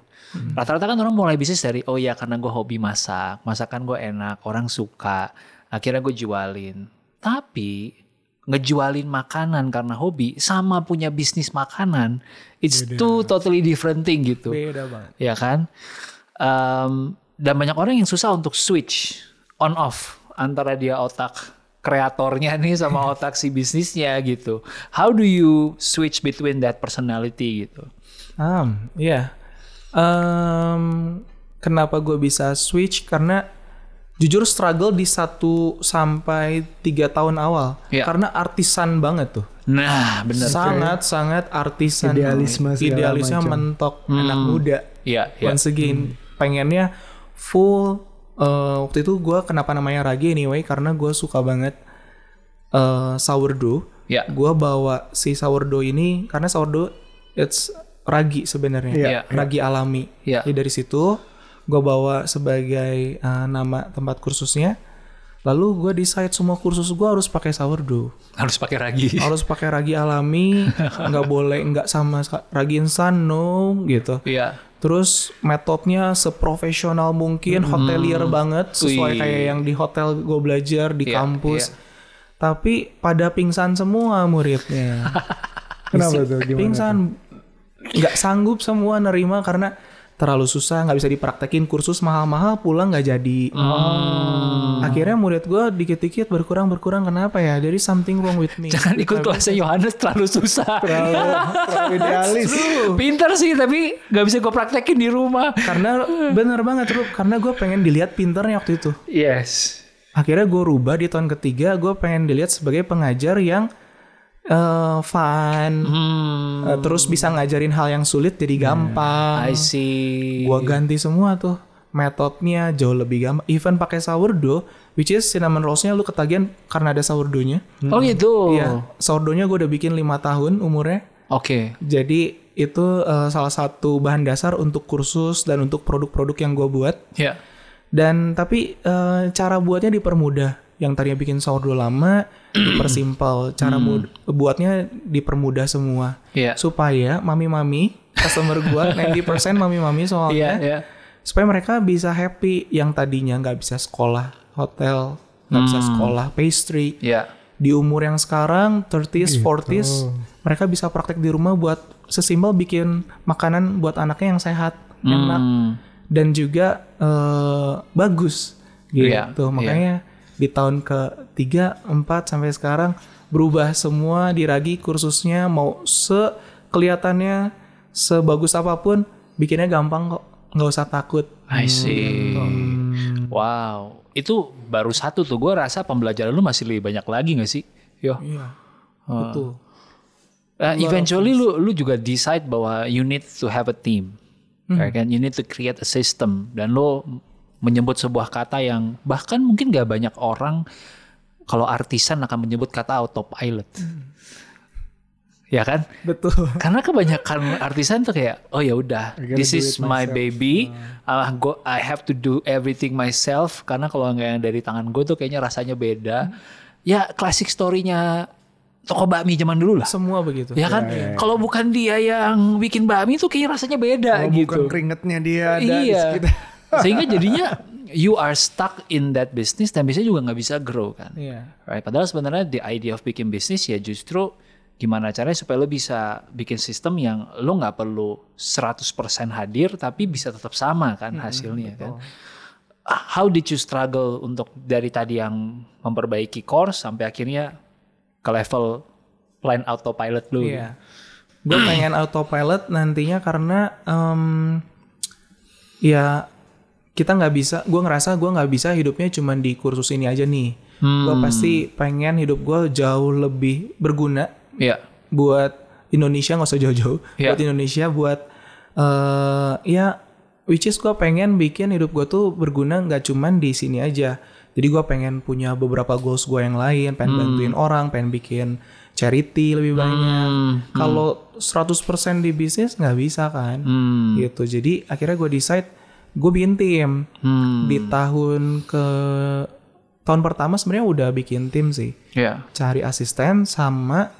Rata-rata kan orang mulai bisnis dari oh ya karena gue hobi masak masakan gue enak orang suka akhirnya gue jualin. Tapi ngejualin makanan karena hobi sama punya bisnis makanan it's two totally different thing gitu. Beda banget. Ya kan? Em, dan banyak orang yang susah untuk switch on off antara dia otak kreatornya nih sama otak si bisnisnya gitu. How do you switch between that personality gitu Um, ya. Em, kenapa gue bisa switch? Karena jujur struggle di satu sampai tiga tahun awal. Iya. Karena artisan banget tuh. nah bener Sangat sangat artisan. Idealisme segala Idealisnya macam. mentok anak muda. Iya, iya. Once again, pengennya full. eh, waktu itu gue kenapa namanya ragi anyway? Karena gue suka banget eh, sourdough. Ya. Gue bawa si sourdough ini karena sourdough it's ragi sebenarnya, Iya. ragi alami. Iya. Jadi dari situ gue bawa sebagai eh, nama tempat kursusnya. Lalu gue decide semua kursus gue harus pakai sourdough, harus pakai ragi harus pakai ragi alami, nggak boleh nggak sama ragi instan no gitu. Iya. Terus metodenya seprofesional mungkin, hotelier banget, Wih. sesuai kayak yang di hotel gue belajar di Iya, kampus. iya. Tapi pada pingsan semua muridnya. Kenapa tuh? Gimana? pingsan, nggak sanggup semua nerima karena terlalu susah, nggak bisa dipraktekin kursus mahal-mahal, pulang nggak jadi. Hmm. Akhirnya murid gue dikit-dikit berkurang berkurang kenapa ya? Jadi something wrong with me. Jangan ikut kelasnya Yohanes terlalu susah. Terlalu, terlalu idealis. Pinter sih tapi nggak bisa gue praktekin di rumah. Karena bener banget Rup, karena gue pengen dilihat pinternya waktu itu. Yes. akhirnya gue rubah di tahun ketiga gue pengen dilihat sebagai pengajar yang eh, fun Hmm. eh, terus bisa ngajarin hal yang sulit jadi gampang I see. gue ganti semua tuh metodenya jauh lebih gampang even pakai sourdough which is cinnamon rollsnya lu ketagihan karena ada sourdoughnya Oh gitu. Iya, sourdoughnya gue udah bikin lima tahun umurnya Oke. jadi itu eh, salah satu bahan dasar untuk kursus dan untuk produk-produk yang gue buat Ya. Dan tapi eh, cara buatnya dipermudah. Yang tadinya bikin sourdough lama dipersimpel. Cara mud- buatnya dipermudah semua. Iya. Supaya mami-mami customer gua 90% mami-mami soalnya iya. supaya mereka bisa happy yang tadinya nggak bisa sekolah hotel, nggak bisa sekolah pastry. Iya. Di umur yang sekarang 30s, 40s, mereka bisa praktek di rumah buat sesimpel bikin makanan buat anaknya yang sehat. enak Hmm. dan juga eh, bagus Iya, gitu. Makanya di tahun ke-3, 4 sampai sekarang berubah semua diragi kursusnya mau se kelihatannya sebagus apa pun bikinnya gampang kok. nggak usah takut. I see. Wow. Itu baru satu tuh. Gue rasa pembelajaran lu masih lebih banyak lagi gak sih? Yo. Iya. Betul. Uh, eventually lu lu juga decide bahwa you need to have a team. ya kan? You need to create a system dan lu menyebut sebuah kata yang bahkan mungkin gak banyak orang kalau artisan akan menyebut kata autopilot. Ya kan? Betul. Karena kebanyakan artisan tuh kayak oh ya udah this is my myself. baby uh, go, I have to do everything myself karena kalau nggak yang dari tangan gue tuh kayaknya rasanya beda ya klasik storynya toko bakmi zaman dulu lah Semua begitu. ya kan kalau bukan dia yang bikin bakmi tuh kayaknya rasanya beda Kalau gitu bukan keringetnya dia ada di iya sekitar. Sehingga jadinya you are stuck in that business dan biasanya juga nggak bisa grow kan Iya. Right. Padahal sebenarnya the idea of bikin bisnis ya justru gimana caranya supaya lo bisa bikin sistem yang lo nggak perlu 100% hadir tapi bisa tetap sama kan hasilnya kan. How did you struggle untuk dari tadi yang memperbaiki core sampai akhirnya ke level line autopilot lo? Iya. Gue pengen autopilot nantinya karena em, ya kita nggak bisa. Gue ngerasa gue nggak bisa hidupnya cuma di kursus ini aja nih. Gue pasti pengen hidup gue jauh lebih berguna Iya. buat Indonesia nggak usah jauh-jauh. Iya. Buat Indonesia buat eh ya which is gue pengen bikin hidup gue tuh berguna nggak cuman di sini aja. Jadi gue pengen punya beberapa goals gue yang lain, pengen bantuin orang, pengen bikin charity lebih banyak. Kalau 100% di bisnis nggak bisa kan, Hmm. gitu. Jadi akhirnya gue decide gue bikin tim Hmm. di tahun ke tahun pertama sebenarnya udah bikin tim sih, Iya. cari asisten sama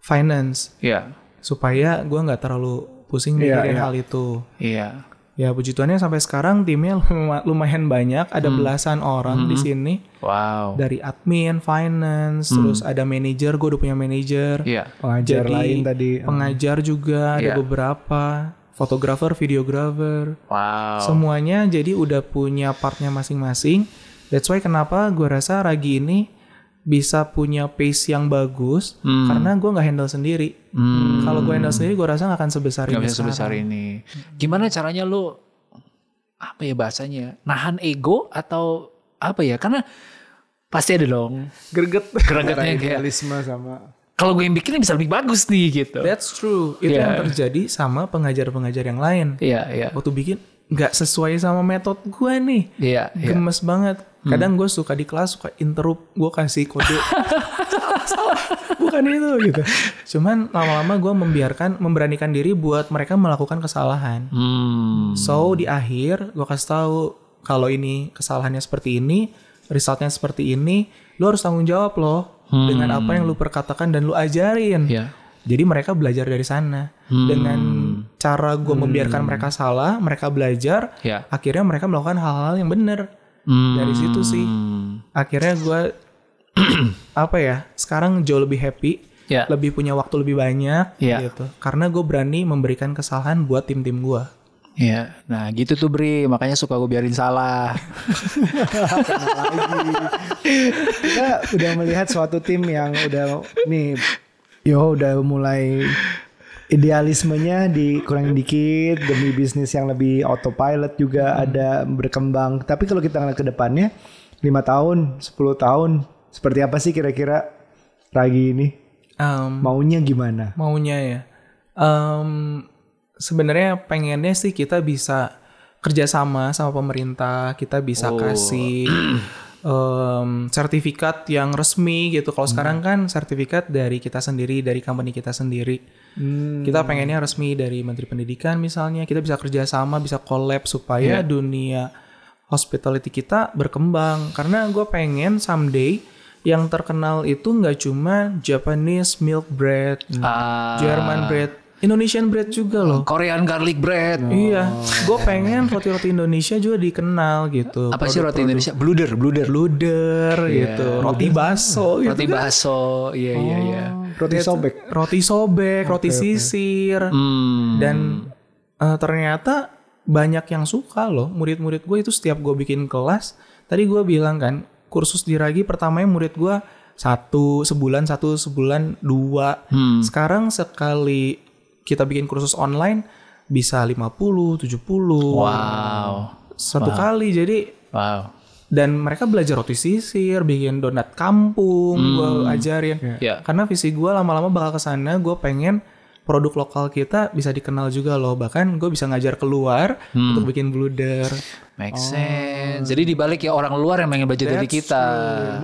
finance Iya. supaya gue nggak terlalu pusing Iya, mikirin iya. hal itu. Iya. Ya puji Tuhannya sampai sekarang timnya luma- lumayan banyak, ada belasan orang di sini Wow. dari admin, finance, terus ada manajer, gue udah punya manajer. Iya. Pengajar Jadi, lain tadi. Pengajar juga ada Iya. beberapa, fotografer, videografer, Wow. semuanya jadi udah punya partnya masing-masing. That's why kenapa gue rasa Ragi ini bisa punya pace yang bagus karena gue nggak handle sendiri. Kalau gue handle sendiri, gue rasa nggak akan sebesar Gak ini. bisa sebesar ini. Gimana caranya lu apa ya bahasanya? Nahan ego atau apa ya? Karena pasti ada dong Greget. gregetnya kayak Idealisme sama kalau gue yang bikin bisa lebih bagus nih gitu. That's true. Itu Iya. yang terjadi sama pengajar-pengajar yang lain. Iya, iya. Waktu bikin nggak sesuai sama metode gue nih. Iya, iya. Gemes banget. Kadang gue suka di kelas suka interrupt, gue kasih kode. salah, salah, bukan itu gitu. Cuman lama-lama gue membiarkan, memberanikan diri buat mereka melakukan kesalahan. Hmm. So di akhir gue kasih tahu kalau ini kesalahannya seperti ini, resultnya seperti ini, lu harus tanggung jawab loh dengan apa yang lu perkatakan dan lu ajarin. Iya. Jadi mereka belajar dari sana dengan cara gue membiarkan mereka salah, mereka belajar, Iya. akhirnya mereka melakukan hal-hal yang benar. Hmm. Dari situ sih, akhirnya gue apa ya? Sekarang jauh lebih happy, Iya. lebih punya waktu lebih banyak, Iya. gitu. Karena gue berani memberikan kesalahan buat tim-tim gue. Iya. Nah, gitu tuh Bri, makanya suka gue biarin salah. kita udah melihat suatu tim yang udah nih yo udah mulai idealismenya dikurangin dikit demi bisnis yang lebih autopilot juga ada berkembang tapi kalau kita ngeliat ke depannya lima tahun 10 tahun seperti apa sih kira-kira Ragi ini Em, maunya gimana maunya ya. Em, Sebenarnya pengennya sih kita bisa kerjasama sama pemerintah, kita bisa kasih em, sertifikat yang resmi gitu. Kalau sekarang kan sertifikat dari kita sendiri, dari company kita sendiri. Kita pengennya resmi dari Menteri Pendidikan misalnya. Kita bisa kerjasama, bisa collab supaya dunia hospitality kita berkembang. Karena gue pengen someday yang terkenal itu nggak cuma Japanese milk bread, Ah, German bread, Indonesian bread juga loh. Korean garlic bread. Iya, gue pengen roti-roti Indonesia juga dikenal gitu. Apa sih roti Indonesia? Bluder, bluder. Luder gitu, roti baso gitu. Roti baso. Iya, iya, iya. roti sobek Roti sobek, roti sisir. Hmm. Dan eh, ternyata banyak yang suka loh murid-murid gue itu setiap gue bikin kelas tadi gue bilang kan kursus di Ragi pertamanya murid gue satu sebulan satu sebulan dua Hmm. sekarang sekali kita bikin kursus online bisa 50 70 Wow. satu kali jadi Wow. dan mereka belajar roti sisir bikin donat kampung gue ajarin Ya. karena visi gue lama-lama bakal ke sana gue pengen produk lokal kita bisa dikenal juga loh bahkan gue bisa ngajar keluar untuk bikin bluder Make sense. Jadi dibalik ya orang luar yang pengen belajar dari kita.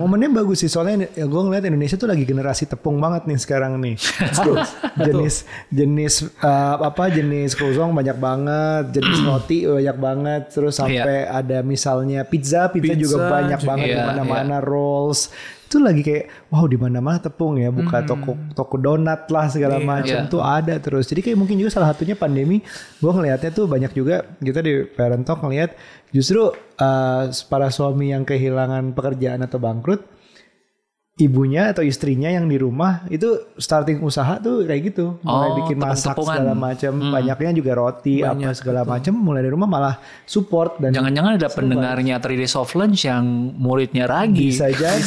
Momennya bagus sih soalnya ya gue ngeliat Indonesia tuh lagi generasi tepung banget nih sekarang nih. jenis jenis eh, apa jenis croissant banyak banget, jenis roti banyak banget, terus sampai ada misalnya pizza, pizza, Pizza juga banyak juga. banget di Iya, mana-mana rolls. Itu lagi kayak wow di mana-mana tepung ya, buka toko toko donat lah segala macam Iya. tuh ada terus. Jadi kayak mungkin juga salah satunya pandemi gue ngelihatnya tuh banyak juga kita di Parent Talk ngelihat justru eh, para suami yang kehilangan pekerjaan atau bangkrut ibunya atau istrinya yang di rumah itu starting usaha tuh kayak gitu. Mulai Oh, bikin masak segala macam banyaknya juga roti apa segala macam mulai dari rumah malah support dan Jangan-jangan ada pendengarnya 3 Days of Lunch yang muridnya Ragi. bisa jadi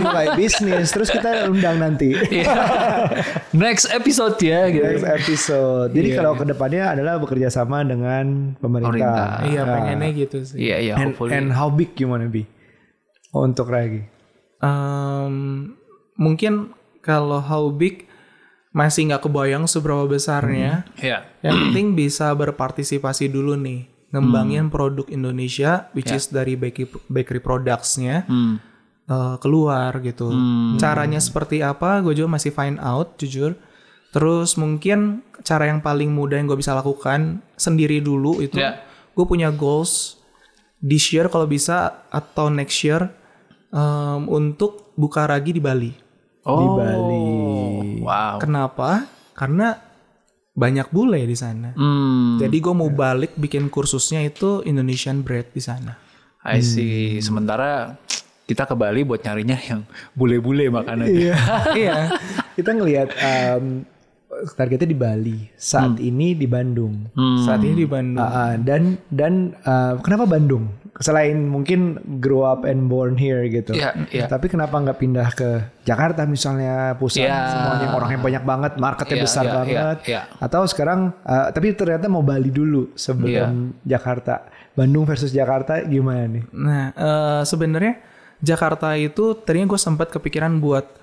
mulai bisnis terus kita undang nanti. Iya. Next episode ya gitu. next episode. Jadi kalau ke depannya adalah bekerja sama dengan Pemerintah. pemerintah, iya Nah, pengennya gitu sih. Iya, iya, and, hopefully. and how big you wanna be untuk Ragi Em, mungkin kalau how big masih nggak kebayang seberapa besarnya Iya. yang penting bisa berpartisipasi dulu nih ngembangin produk Indonesia which is dari bakery bakery productsnya Hmm. eh, keluar gitu. Caranya seperti apa gue juga masih find out jujur. Terus mungkin cara yang paling mudah yang gue bisa lakukan sendiri dulu itu Ya. gue punya goals this year kalau bisa atau next year em, untuk buka ragi di Bali Oh. di Bali Wow. kenapa karena banyak bule di sana Hmm. jadi gue mau balik bikin kursusnya itu Indonesian bread di sana. I see. Sementara kita ke Bali buat nyarinya yang bule-bule makanannya. iya iya. kita ngelihat um, targetnya di Bali saat ini di Bandung Hmm. Saat ini di Bandung. Ah, dan dan uh, kenapa Bandung selain mungkin grow up and born here gitu Iya, iya. tapi kenapa nggak pindah ke Jakarta misalnya pusat Iya. semuanya orangnya banyak banget marketnya Iya, besar iya, banget iya, iya. atau sekarang uh, tapi ternyata mau Bali dulu sebelum Iya. Jakarta Bandung versus Jakarta gimana nih Nah, eh, sebenarnya Jakarta itu tadinya gue sempat kepikiran buat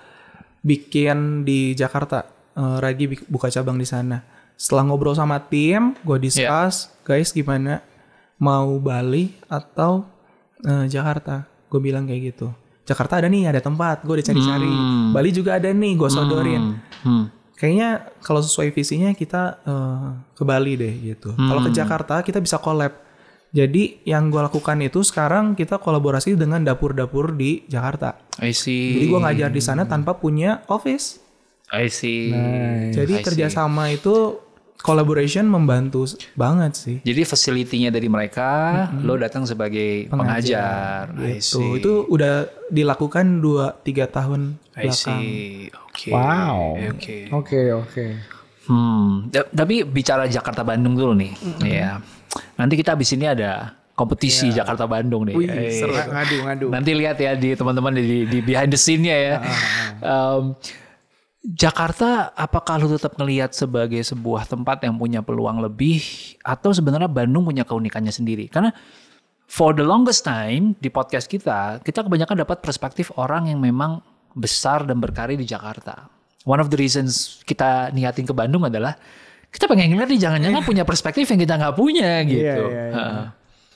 bikin di Jakarta. Eh, Ragi buka cabang di sana. Setelah ngobrol sama tim, gue discuss, guys gimana mau Bali atau eh, Jakarta? Gue bilang kayak gitu. Jakarta ada nih, ada tempat, gue udah cari-cari. Bali juga ada nih, gue sodorin. Hmm. Kayaknya kalau sesuai visinya kita eh, ke Bali deh gitu. Kalau ke Jakarta kita bisa collab. Jadi yang gue lakukan itu sekarang kita kolaborasi dengan dapur-dapur di Jakarta. I see. Jadi gue ngajar di sana tanpa punya office. I see. Jadi I see. kerjasama itu collaboration membantu banget sih. Jadi facility-nya dari mereka, lo datang sebagai pengajar. I Gitu. see. Itu udah dilakukan 2-3 tahun I belakang. see. Oke. Wow. Oke. oke oke Hmm. Da- Tapi bicara Jakarta Bandung dulu nih. Ya. Nanti kita abis ini ada kompetisi Jakarta Bandung nih. Eh, ngadu ngadu Nanti lihat ya di teman-teman di, di behind the scene-nya ya. Em, Jakarta apakah lu tetap ngelihat sebagai sebuah tempat yang punya peluang lebih atau sebenarnya Bandung punya keunikannya sendiri? Karena for the longest time di podcast kita, kita kebanyakan dapat perspektif orang yang memang besar dan berkarir di Jakarta. One of the reasons kita niatin ke Bandung adalah kita pengen ngeliat nih jangan-jangan punya perspektif yang kita nggak punya gitu. iya, iya. Heeh.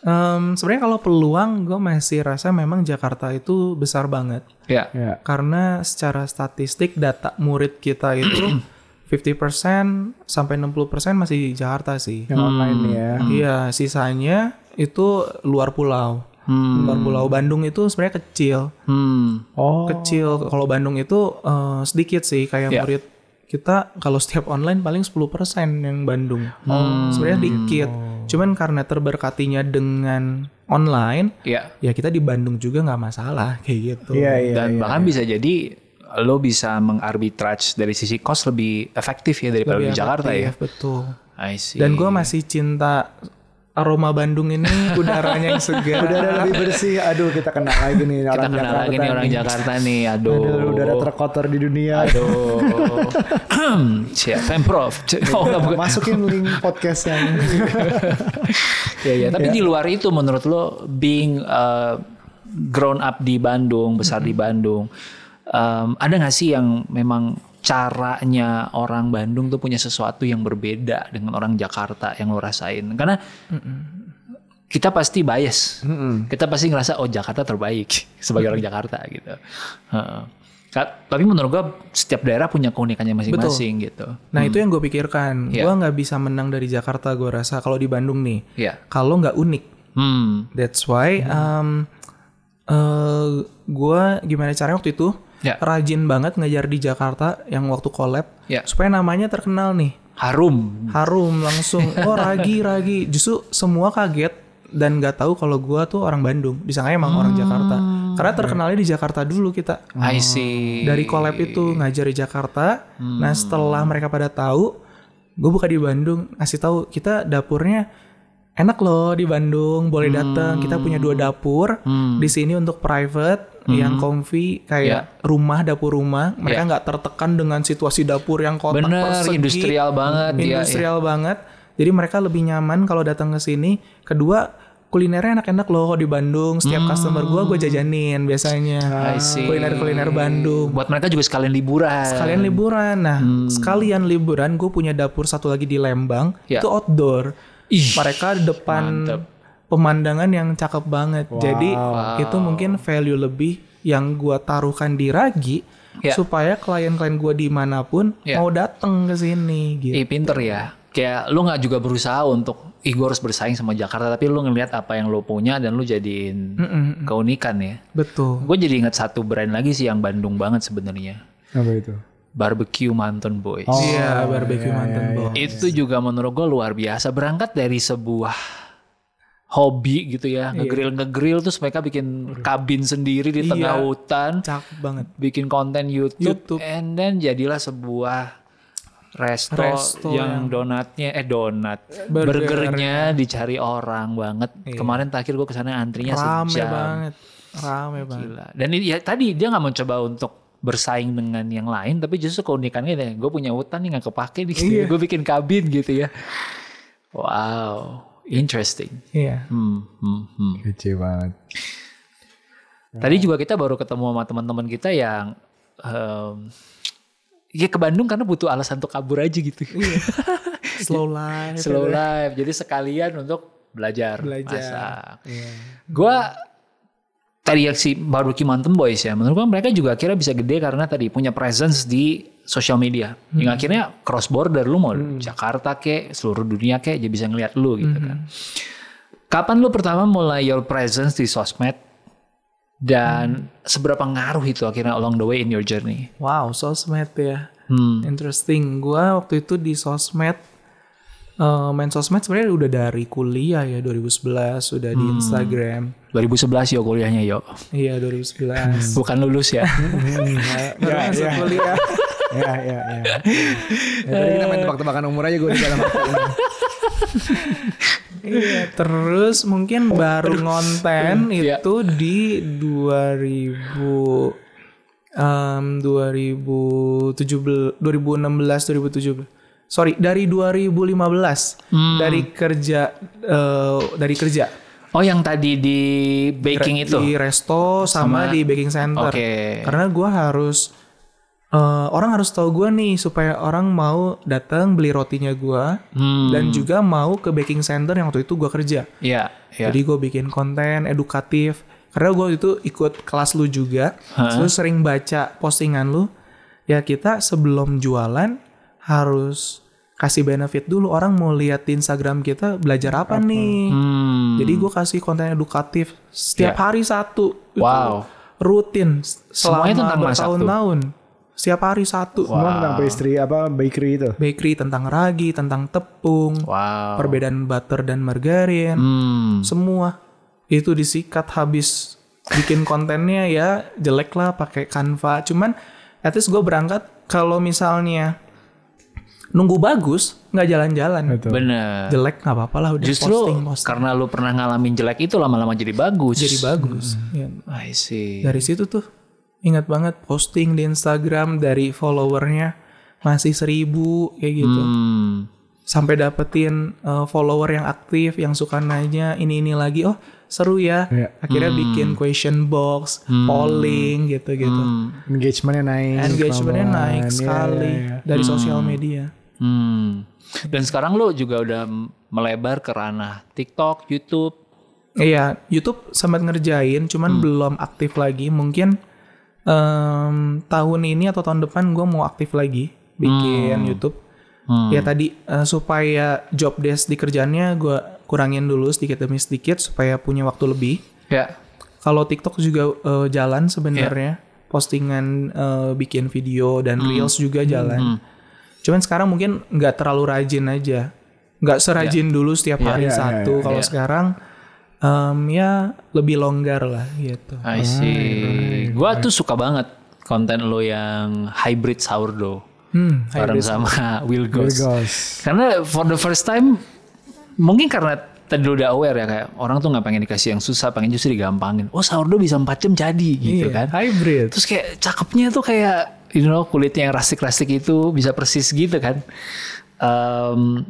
Em, Sebenarnya kalau peluang gue masih rasa memang Jakarta itu besar banget. Ya. ya Karena secara statistik data murid kita itu 50% sampai 60% masih di Jakarta sih. yang online ya Iya, sisanya itu luar pulau. Luar pulau Bandung itu sebenarnya kecil. Hmm. oh Kecil. Kalau Bandung itu eh, sedikit sih kayak Ya. murid kita kalau setiap online paling 10% yang Bandung. Sebenarnya dikit. Cuman karena terberkatinya dengan online, Ya. ya kita di Bandung juga nggak masalah kayak gitu. iya iya Dan bahkan bisa jadi lo bisa mengarbitrage dari sisi cost lebih efektif ya daripada Lebih di Jakarta ya. Betul. I see. Dan gue masih cinta aroma Bandung ini udaranya yang segar. Udara lebih bersih. Aduh, kita kena lagi nih Kita orang kenal Jakarta. lagi nih orang nih. Jakarta nih. Aduh. Aduh, udara terkotor di dunia. Aduh. Siap, Pemprov. Oh, enggak bukan. Masukin link podcast yang Ya, ya. Tapi di luar itu menurut lo being uh, grown up di Bandung, besar di Bandung, um, ada nggak sih yang memang caranya orang Bandung tuh punya sesuatu yang berbeda dengan orang Jakarta yang lo rasain? Karena kita pasti bias, kita pasti ngerasa oh Jakarta terbaik sebagai orang Jakarta gitu. Ka- Tapi menurut gua setiap daerah punya keunikannya masing-masing gitu. Nah itu yang gue pikirkan. Iya. Gue nggak bisa menang dari Jakarta. Gue rasa kalau di Bandung nih, Iya. kalau nggak unik. Hmm. That's why um, eh gue gimana caranya waktu itu Ya. rajin banget ngajar di Jakarta yang waktu collab Ya. supaya namanya terkenal nih Harum. harum langsung oh Ragi Ragi justru semua kaget dan nggak tahu kalau gue tuh orang Bandung disangka emang orang Jakarta karena terkenalnya di Jakarta dulu kita I see. dari collab itu ngajar di Jakarta. Nah setelah mereka pada tahu, gue buka di Bandung, ngasih tahu kita dapurnya enak loh di Bandung, boleh datang. Kita punya dua dapur di sini untuk private yang comfy kayak rumah dapur rumah. Mereka nggak tertekan dengan situasi dapur yang kotak Bener, persegi, industrial banget, iya, industrial banget. Jadi mereka lebih nyaman kalau datang ke sini. Kedua kulinernya enak-enak loh di Bandung. Setiap customer gue gue jajanin biasanya. Kuliner-kuliner Bandung. Buat mereka juga sekalian liburan. Sekalian liburan. Nah, sekalian liburan gue punya dapur satu lagi di Lembang. Ya. Itu outdoor. Ih, Mereka di depan pemandangan yang cakep banget. Jadi itu mungkin value lebih yang gue taruhkan di Ragi Ya. supaya klien-klien gue di mana pun Ya. mau datang ke sini gitu. Ih, pinter ya. Kayak lu nggak juga berusaha untuk, ih gue harus bersaing sama Jakarta, tapi lu ngelihat apa yang lu punya dan lu jadiin keunikan ya. Betul. Gue jadi ingat satu brand lagi sih yang Bandung banget sebenarnya. apa itu? Barbecue Mountain Boys. Iya, barbecue mantan boy. Itu juga menurut gue luar biasa. Berangkat dari sebuah hobi gitu ya, ngegrill ngegrill terus mereka bikin kabin sendiri di tengah Iya. hutan. Cakep banget. bikin konten YouTube, YouTube. and then jadilah sebuah resto, Resto yang donatnya eh donat Burger. burgernya dicari orang banget. Kemarin terakhir gue ke sana antrinya Rame sejam. banget. Rame banget. Gila. Dan ini ya tadi dia nggak mencoba untuk bersaing dengan yang lain, tapi justru keunikannya deh, gue punya hutan nih nggak kepake nih, Iya. gue bikin kabin gitu ya. Wow, interesting. Iya. Hmm, hmm, hmm. Kece banget. Tadi juga kita baru ketemu sama teman-teman kita yang em, ya ke Bandung karena butuh alasan untuk kabur aja gitu. Slow life. Slow life. Jadi sekalian untuk belajar, Belajar. masak. Gua tadi si Barbecue Mountain Boys ya, menurut gua mereka juga akhirnya bisa gede karena tadi punya presence di social media. Yang akhirnya cross border lu mau Jakarta kek, seluruh dunia kek, jadi bisa ngeliat lu gitu kan. Kapan lu pertama mulai your presence di sosmed dan seberapa ngaruh itu akhirnya along the way in your journey? Wow, sosmed ya. Hmm. Interesting. Gua waktu itu di sosmed eh, main sosmed sebenarnya udah dari kuliah ya 2011 udah di Instagram. 2011 yo kuliahnya yo. Iya 2011. Bukan lulus ya. Baru masuk kuliah. ya, ya, ya. ya tadi kita main tebak-tebakan umur aja gue di dalam hati. Iya, terus mungkin baru ngonten Iya. itu di 2000 em 2017 2016 2017. Sorry, dari 2015. Dari kerja eh, dari kerja Oh yang tadi di baking itu. di resto sama, Sama- di baking center. Oke. Karena gua harus eh, orang harus tahu gua nih supaya orang mau datang beli rotinya gua Hmm. dan juga mau ke baking center yang waktu itu gua kerja. Iya, iya. Jadi gue bikin konten edukatif. Karena gue itu ikut kelas lu juga. Terus sering baca postingan lu. Ya kita sebelum jualan harus kasih benefit dulu. Orang mau lihat di Instagram kita belajar apa nih. Hmm. Jadi gue kasih konten edukatif. Setiap hari satu. Itu Wow. Rutin. Semuanya Selama tentang masak tuh? bertahun-tahun. Setiap hari satu. Semua tentang pastry apa bakery itu. Bakery tentang ragi, tentang tepung. Wow. Perbedaan butter dan margarin Hmm. semua itu disikat habis bikin kontennya ya jelek lah pakai Canva cuman at least gue berangkat kalau misalnya nunggu bagus nggak jalan-jalan. Bener. Jelek nggak apa-apa lah udah Justru posting posting. karena lu pernah ngalamin jelek itu lama-lama jadi bagus. Jadi bagus. Ya. I see. Dari situ tuh ingat banget posting di Instagram dari followernya masih seribu kayak gitu. Hmm. Sampai dapetin uh, follower yang aktif yang suka nanya ini ini lagi. Oh seru ya. Iya. Akhirnya bikin question box, polling gitu-gitu. Engagementnya naik. Engagementnya naik Iya, sekali iya, iya. dari sosial media. Hmm. Dan sekarang lu juga udah melebar ke ranah TikTok, YouTube. Iya, YouTube sempat ngerjain, cuman belum aktif lagi. Mungkin em, tahun ini atau tahun depan gue mau aktif lagi bikin YouTube. Ya tadi eh, supaya job desk di kerjaannya gue kurangin dulu sedikit demi sedikit supaya punya waktu lebih. Ya. Kalau TikTok juga eh, jalan sebenarnya, postingan eh, bikin video dan reels juga jalan. Cuman sekarang mungkin nggak terlalu rajin aja, nggak serajin dulu setiap hari Iya, iya, satu. iya. Kalau sekarang em, ya lebih longgar lah gitu. I see. Gua tuh suka banget konten lo yang hybrid sourdough. Hmm, bareng sama Will Ghost. Virgos. Karena for the first time mungkin karena tadi udah aware ya kayak orang tuh nggak pengen dikasih yang susah, pengen justru digampangin. Oh sourdough bisa 4 jam jadi gitu iya, kan. hybrid. Terus kayak cakepnya tuh kayak you know kulitnya yang rastik-rastik itu bisa persis gitu kan. Em,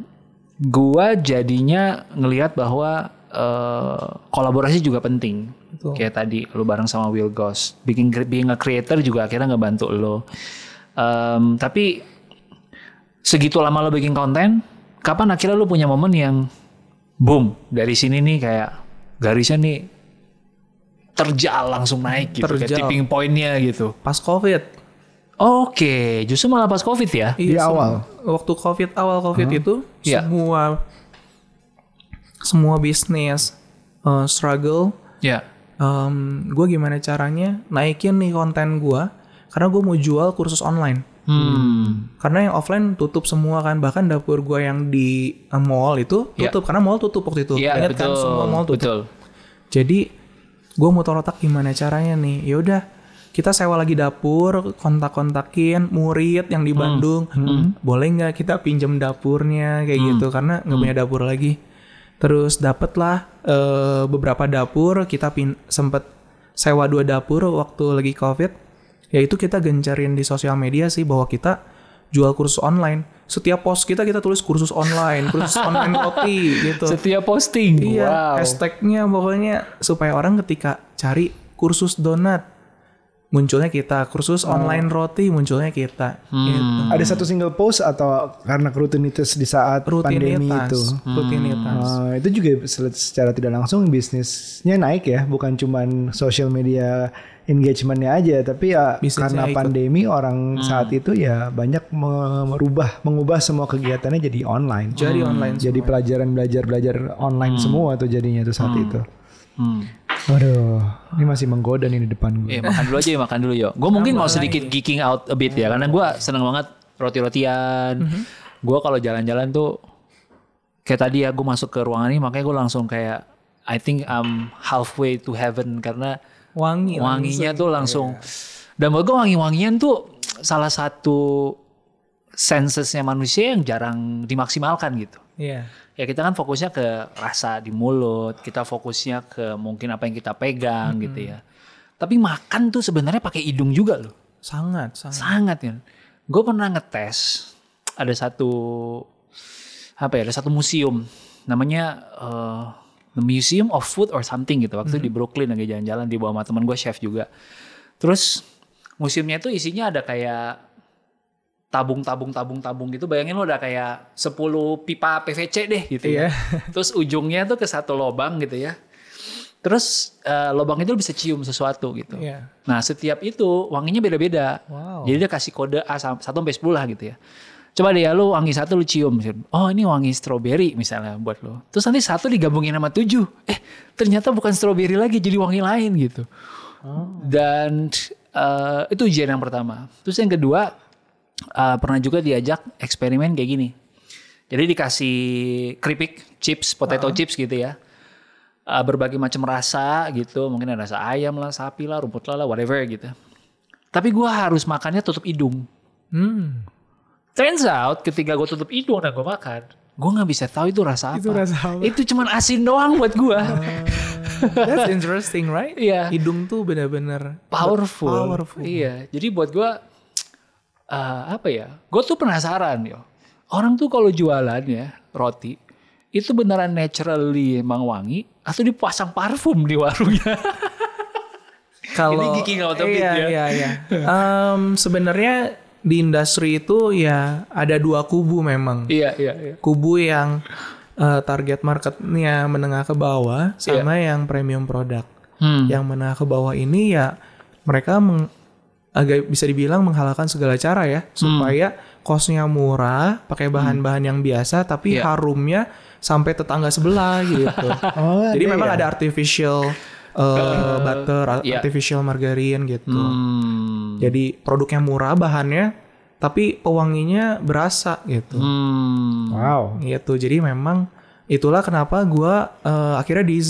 gua jadinya ngelihat bahwa eh, kolaborasi juga penting. Betul. Kayak tadi lu bareng sama Will Ghost, bikin being a creator juga akhirnya ngebantu lo. Em, tapi segitu lama lo bikin konten, kapan akhirnya lo punya momen yang boom dari sini nih kayak garisnya nih terjal langsung naik gitu, kayak Terjal. tipping pointnya gitu. Pas COVID. Oke, justru malah pas covid ya? Di Iya, awal? Waktu COVID awal COVID itu Iya. semua semua bisnis eh, struggle. Ya. gue gimana caranya naikin nih konten gue karena gue mau jual kursus online. Hmm. Karena yang offline tutup semua kan bahkan dapur gue yang di eh, mall itu Iya. tutup karena mall tutup waktu itu. Iya, Ingat betul. kan semua mall tutup. Betul. Jadi gue muter otak gimana caranya nih. Ya udah kita sewa lagi dapur, kontak-kontakin murid yang Hmm. di Bandung. Boleh nggak kita pinjam dapurnya kayak Hmm. gitu karena nggak punya dapur lagi. Terus dapatlah eh, beberapa dapur kita pin sempet sewa dua dapur waktu lagi covid. Ya itu kita gencarin di sosial media sih bahwa kita jual kursus online. Setiap post kita kita tulis kursus online, kursus online roti gitu. Setiap posting. Iya, wow. hashtagnya pokoknya supaya orang ketika cari kursus donat munculnya kita, kursus Oh. online roti munculnya kita. Hmm. Gitu. Ada satu single post atau karena rutinitas di saat pandemi Rutinitas, itu? rutinitas. Ah, itu juga se- secara tidak langsung bisnisnya naik ya, bukan cuman social media engagementnya aja, tapi ya Bisnisnya karena ikut. pandemi orang saat itu ya banyak me- merubah, mengubah semua kegiatannya jadi online. Jadi online. Jadi pelajaran belajar belajar online semua tuh jadinya tuh saat itu. Hmm. Waduh, ini masih menggoda nih di depan gue. Iya, makan dulu aja ya, makan dulu yo. Gue mungkin mau sedikit geeking out a bit ya, karena gue seneng banget roti-rotian. Gue kalau jalan-jalan tuh kayak tadi ya gue masuk ke ruangan ini, makanya gue langsung kayak I think I'm halfway to heaven karena wangi. wanginya tuh langsung. Dan buat gue wangi-wangian tuh salah satu sensesnya manusia yang jarang dimaksimalkan gitu. Iya. Ya kita kan fokusnya ke rasa di mulut, kita fokusnya ke mungkin apa yang kita pegang gitu ya. Tapi makan tuh sebenarnya pakai hidung juga loh. Sangat, sangat. Sangat kan. Gue pernah ngetes ada satu apa ya, ada satu museum namanya eh, The Museum of Food or something gitu. Waktu itu di Brooklyn lagi jalan-jalan di bawah sama teman gue chef juga. Terus museumnya itu isinya ada kayak tabung-tabung-tabung-tabung gitu. Bayangin lo ada kayak 10 pipa PVC deh gitu ya. Terus ujungnya tuh ke satu lobang gitu ya. Terus eh, lobang itu lo bisa cium sesuatu gitu. Iya. Nah setiap itu wanginya beda-beda. Wow. Jadi dia kasih kode A 1 sampai 10 lah gitu ya. Coba deh ya lu wangi satu lu cium. Oh ini wangi stroberi misalnya buat lo. Terus nanti satu digabungin sama tujuh. Eh ternyata bukan stroberi lagi jadi wangi lain gitu. Dan eh, itu ujian yang pertama. Terus yang kedua eh, pernah juga diajak eksperimen kayak gini. Jadi dikasih keripik, chips, potato chips gitu ya. Eh, berbagai macam rasa gitu. Mungkin ada rasa ayam lah, sapi lah, rumput lah, whatever gitu. Tapi gua harus makannya tutup hidung. Hmm. Turns out ketika gue tutup hidung dan gue makan, gue nggak bisa tahu itu rasa apa. Itu rasa apa? Itu cuman asin doang buat gue. That's interesting, right? Iya. Hidung tuh bener-bener powerful. Powerful. Iya. Jadi buat gue eh, apa ya? Gue tuh penasaran yo. Orang tuh kalau jualan ya roti itu beneran naturally emang wangi atau dipasang parfum di warungnya? Kalau Ini a bit iya, ya. Iya, iya. Em, sebenarnya di industri itu ya ada dua kubu memang. iya iya iya. Kubu yang eh, target marketnya menengah ke bawah sama yang premium product. Hmm. Yang menengah ke bawah ini ya mereka meng- agak bisa dibilang menghalalkan segala cara ya supaya costnya murah, pakai bahan-bahan yang biasa tapi Iya. harumnya sampai tetangga sebelah gitu. Oh, Jadi memang ya? ada artificial uh, butter, Iya. artificial margarine gitu. Hmm. Jadi produknya murah bahannya, tapi pewanginya berasa gitu. Hmm. Wow. Gitu. Jadi memang itulah kenapa gua uh, akhirnya di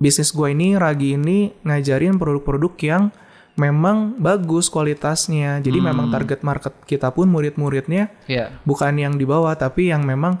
bisnis gua ini Ragi ini ngajarin produk-produk yang memang bagus kualitasnya. Jadi memang target market kita pun murid-muridnya Iya. bukan yang di bawah tapi yang memang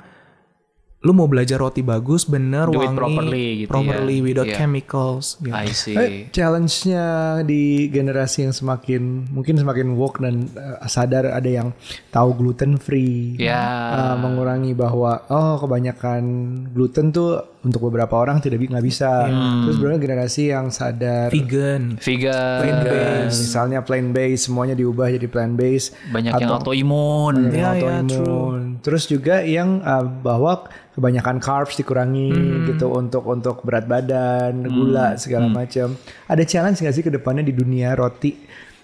lu mau belajar roti bagus bener Do it wangi properly gitu properly ya. without Iya. chemicals gitu. I see. Eh, challenge-nya di generasi yang semakin mungkin semakin woke dan eh, sadar ada yang tahu gluten free, Ya. eh, mengurangi bahwa oh kebanyakan gluten tuh untuk beberapa orang tidak nggak bisa. Terus sebenarnya generasi yang sadar vegan Vegan. eh, misalnya plant based semuanya diubah jadi plant based Banyak yang autoimun. Iya, iya, autoimun. Terus juga yang uh, bahwa kebanyakan carbs dikurangi Hmm. gitu untuk untuk berat badan, gula segala macam. Ada challenge nggak sih ke depannya di dunia roti,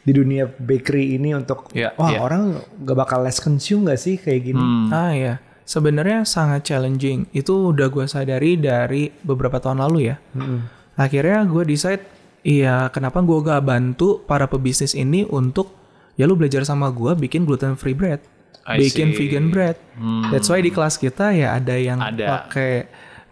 di dunia bakery ini untuk Iya, wah iya. orang gak bakal less consume nggak sih kayak gini? Hmm. ah ya sebenarnya sangat challenging itu udah gue sadari dari beberapa tahun lalu ya akhirnya gue decide iya kenapa gue gak bantu para pebisnis ini untuk ya lu belajar sama gue bikin gluten free bread I bikin see. vegan bread Hmm. that's why di kelas kita ya ada yang Ada. pakai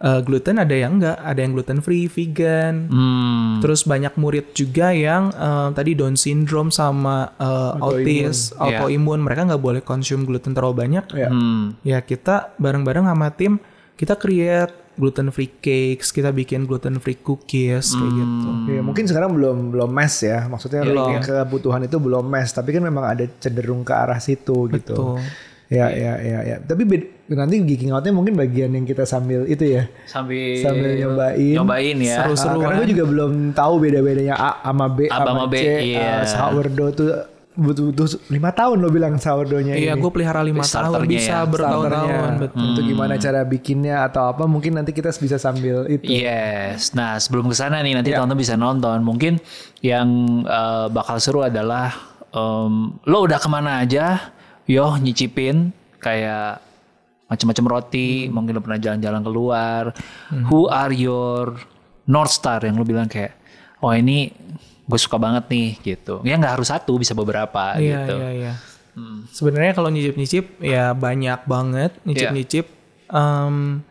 uh, gluten ada yang enggak ada yang gluten free vegan Hmm. Terus banyak murid juga yang eh, tadi Down syndrome sama eh, autis, autoimun, mereka nggak boleh konsum gluten terlalu banyak. Ya. Hmm. Ya kita bareng-bareng sama tim kita create gluten free cakes, kita bikin gluten free cookies kayak gitu. Ya, mungkin sekarang belum belum mass ya, maksudnya Belum. kebutuhan itu belum mass, tapi kan memang ada cenderung ke arah situ gitu. Betul. Ya, ya, ya, ya. Tapi bed- nanti geeking outnya mungkin bagian yang kita sambil itu ya, Sambil, sambil nyobain. nyobain ya. Seru-seru. Ah, karena gue juga belum tahu beda-bedanya A sama B A sama B, C. iya. Ah, sourdough tuh butuh-butuh lima tahun lo bilang sourdough-nya Iya, ini. gue pelihara lima tahun bisa ya, bertahun-tahun. Betul. Itu gimana cara bikinnya atau apa mungkin nanti kita bisa sambil itu. Yes. Nah sebelum ke sana nih nanti Iya. teman-teman bisa nonton. Mungkin yang eh, bakal seru adalah em, lo udah ke mana aja, yo nyicipin kayak macam-macam roti. Hmm. Mungkin lo pernah jalan-jalan keluar. Who are your North Star yang lo bilang kayak, oh ini gue suka banget nih gitu. Ya nggak harus satu, bisa beberapa Iya, gitu. iya, iya. Sebenarnya kalau nyicip-nyicip ya banyak banget nyicip-nyicip. Em,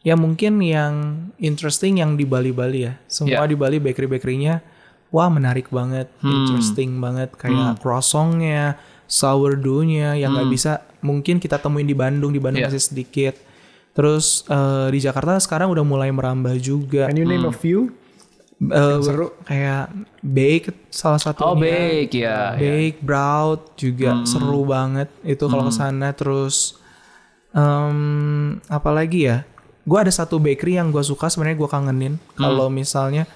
ya mungkin yang interesting yang di Bali-Bali ya. Semua Iya. di Bali bakery-bakerynya wah menarik banget, interesting banget kayak croissantnya, sourdoughnya yang nggak bisa mungkin kita temuin di Bandung, di Bandung Iya. masih sedikit. Terus eh, di Jakarta sekarang udah mulai merambah juga. Can you name a few? Eh, kayak bake salah satunya. Oh bake ya. Bake, Brown juga seru banget itu kalau ke sana terus em apa lagi ya? Gue ada satu bakery yang gue suka sebenarnya gue kangenin. Kalau misalnya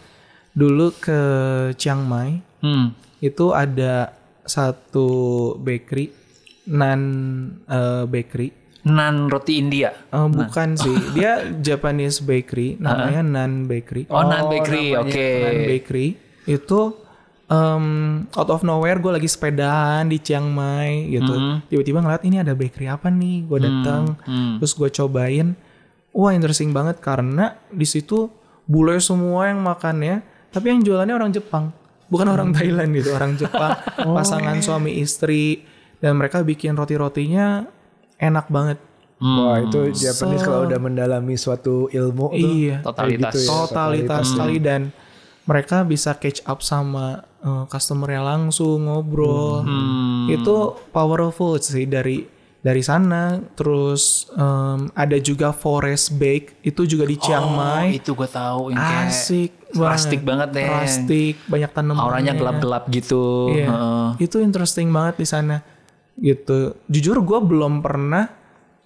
dulu ke Chiang Mai Hmm. itu ada satu bakery nan eh, bakery. Nan roti India. Eh, bukan sih, dia Japanese bakery, namanya Nan Bakery. Oh, Nan Bakery, oke. Nan Bakery. Itu em, out of nowhere gue lagi sepedaan di Chiang Mai gitu. Tiba-tiba ngeliat ini ada bakery apa nih? Gue datang terus gue cobain. Wah interesting banget karena di situ bule semua yang makannya tapi yang jualannya orang Jepang. Bukan orang Thailand gitu orang Jepang. Pasangan suami istri. Dan mereka bikin roti-rotinya enak banget Wah itu Japanese kalau udah mendalami suatu ilmu tuh. iya Totalitas. gitu ya, totalitas sekali dan mereka bisa catch up sama uh, customernya langsung ngobrol Itu powerful sih dari dari sana. Terus em, ada juga Forest Bake itu juga di Chiang Oh, Mai. itu gue tahu yang kayak Asik plastik banget deh. Plastik, banyak tanaman. Auranya gelap-gelap gitu. Iya. Heeh. Itu interesting banget di sana. Gitu. Jujur gue belum pernah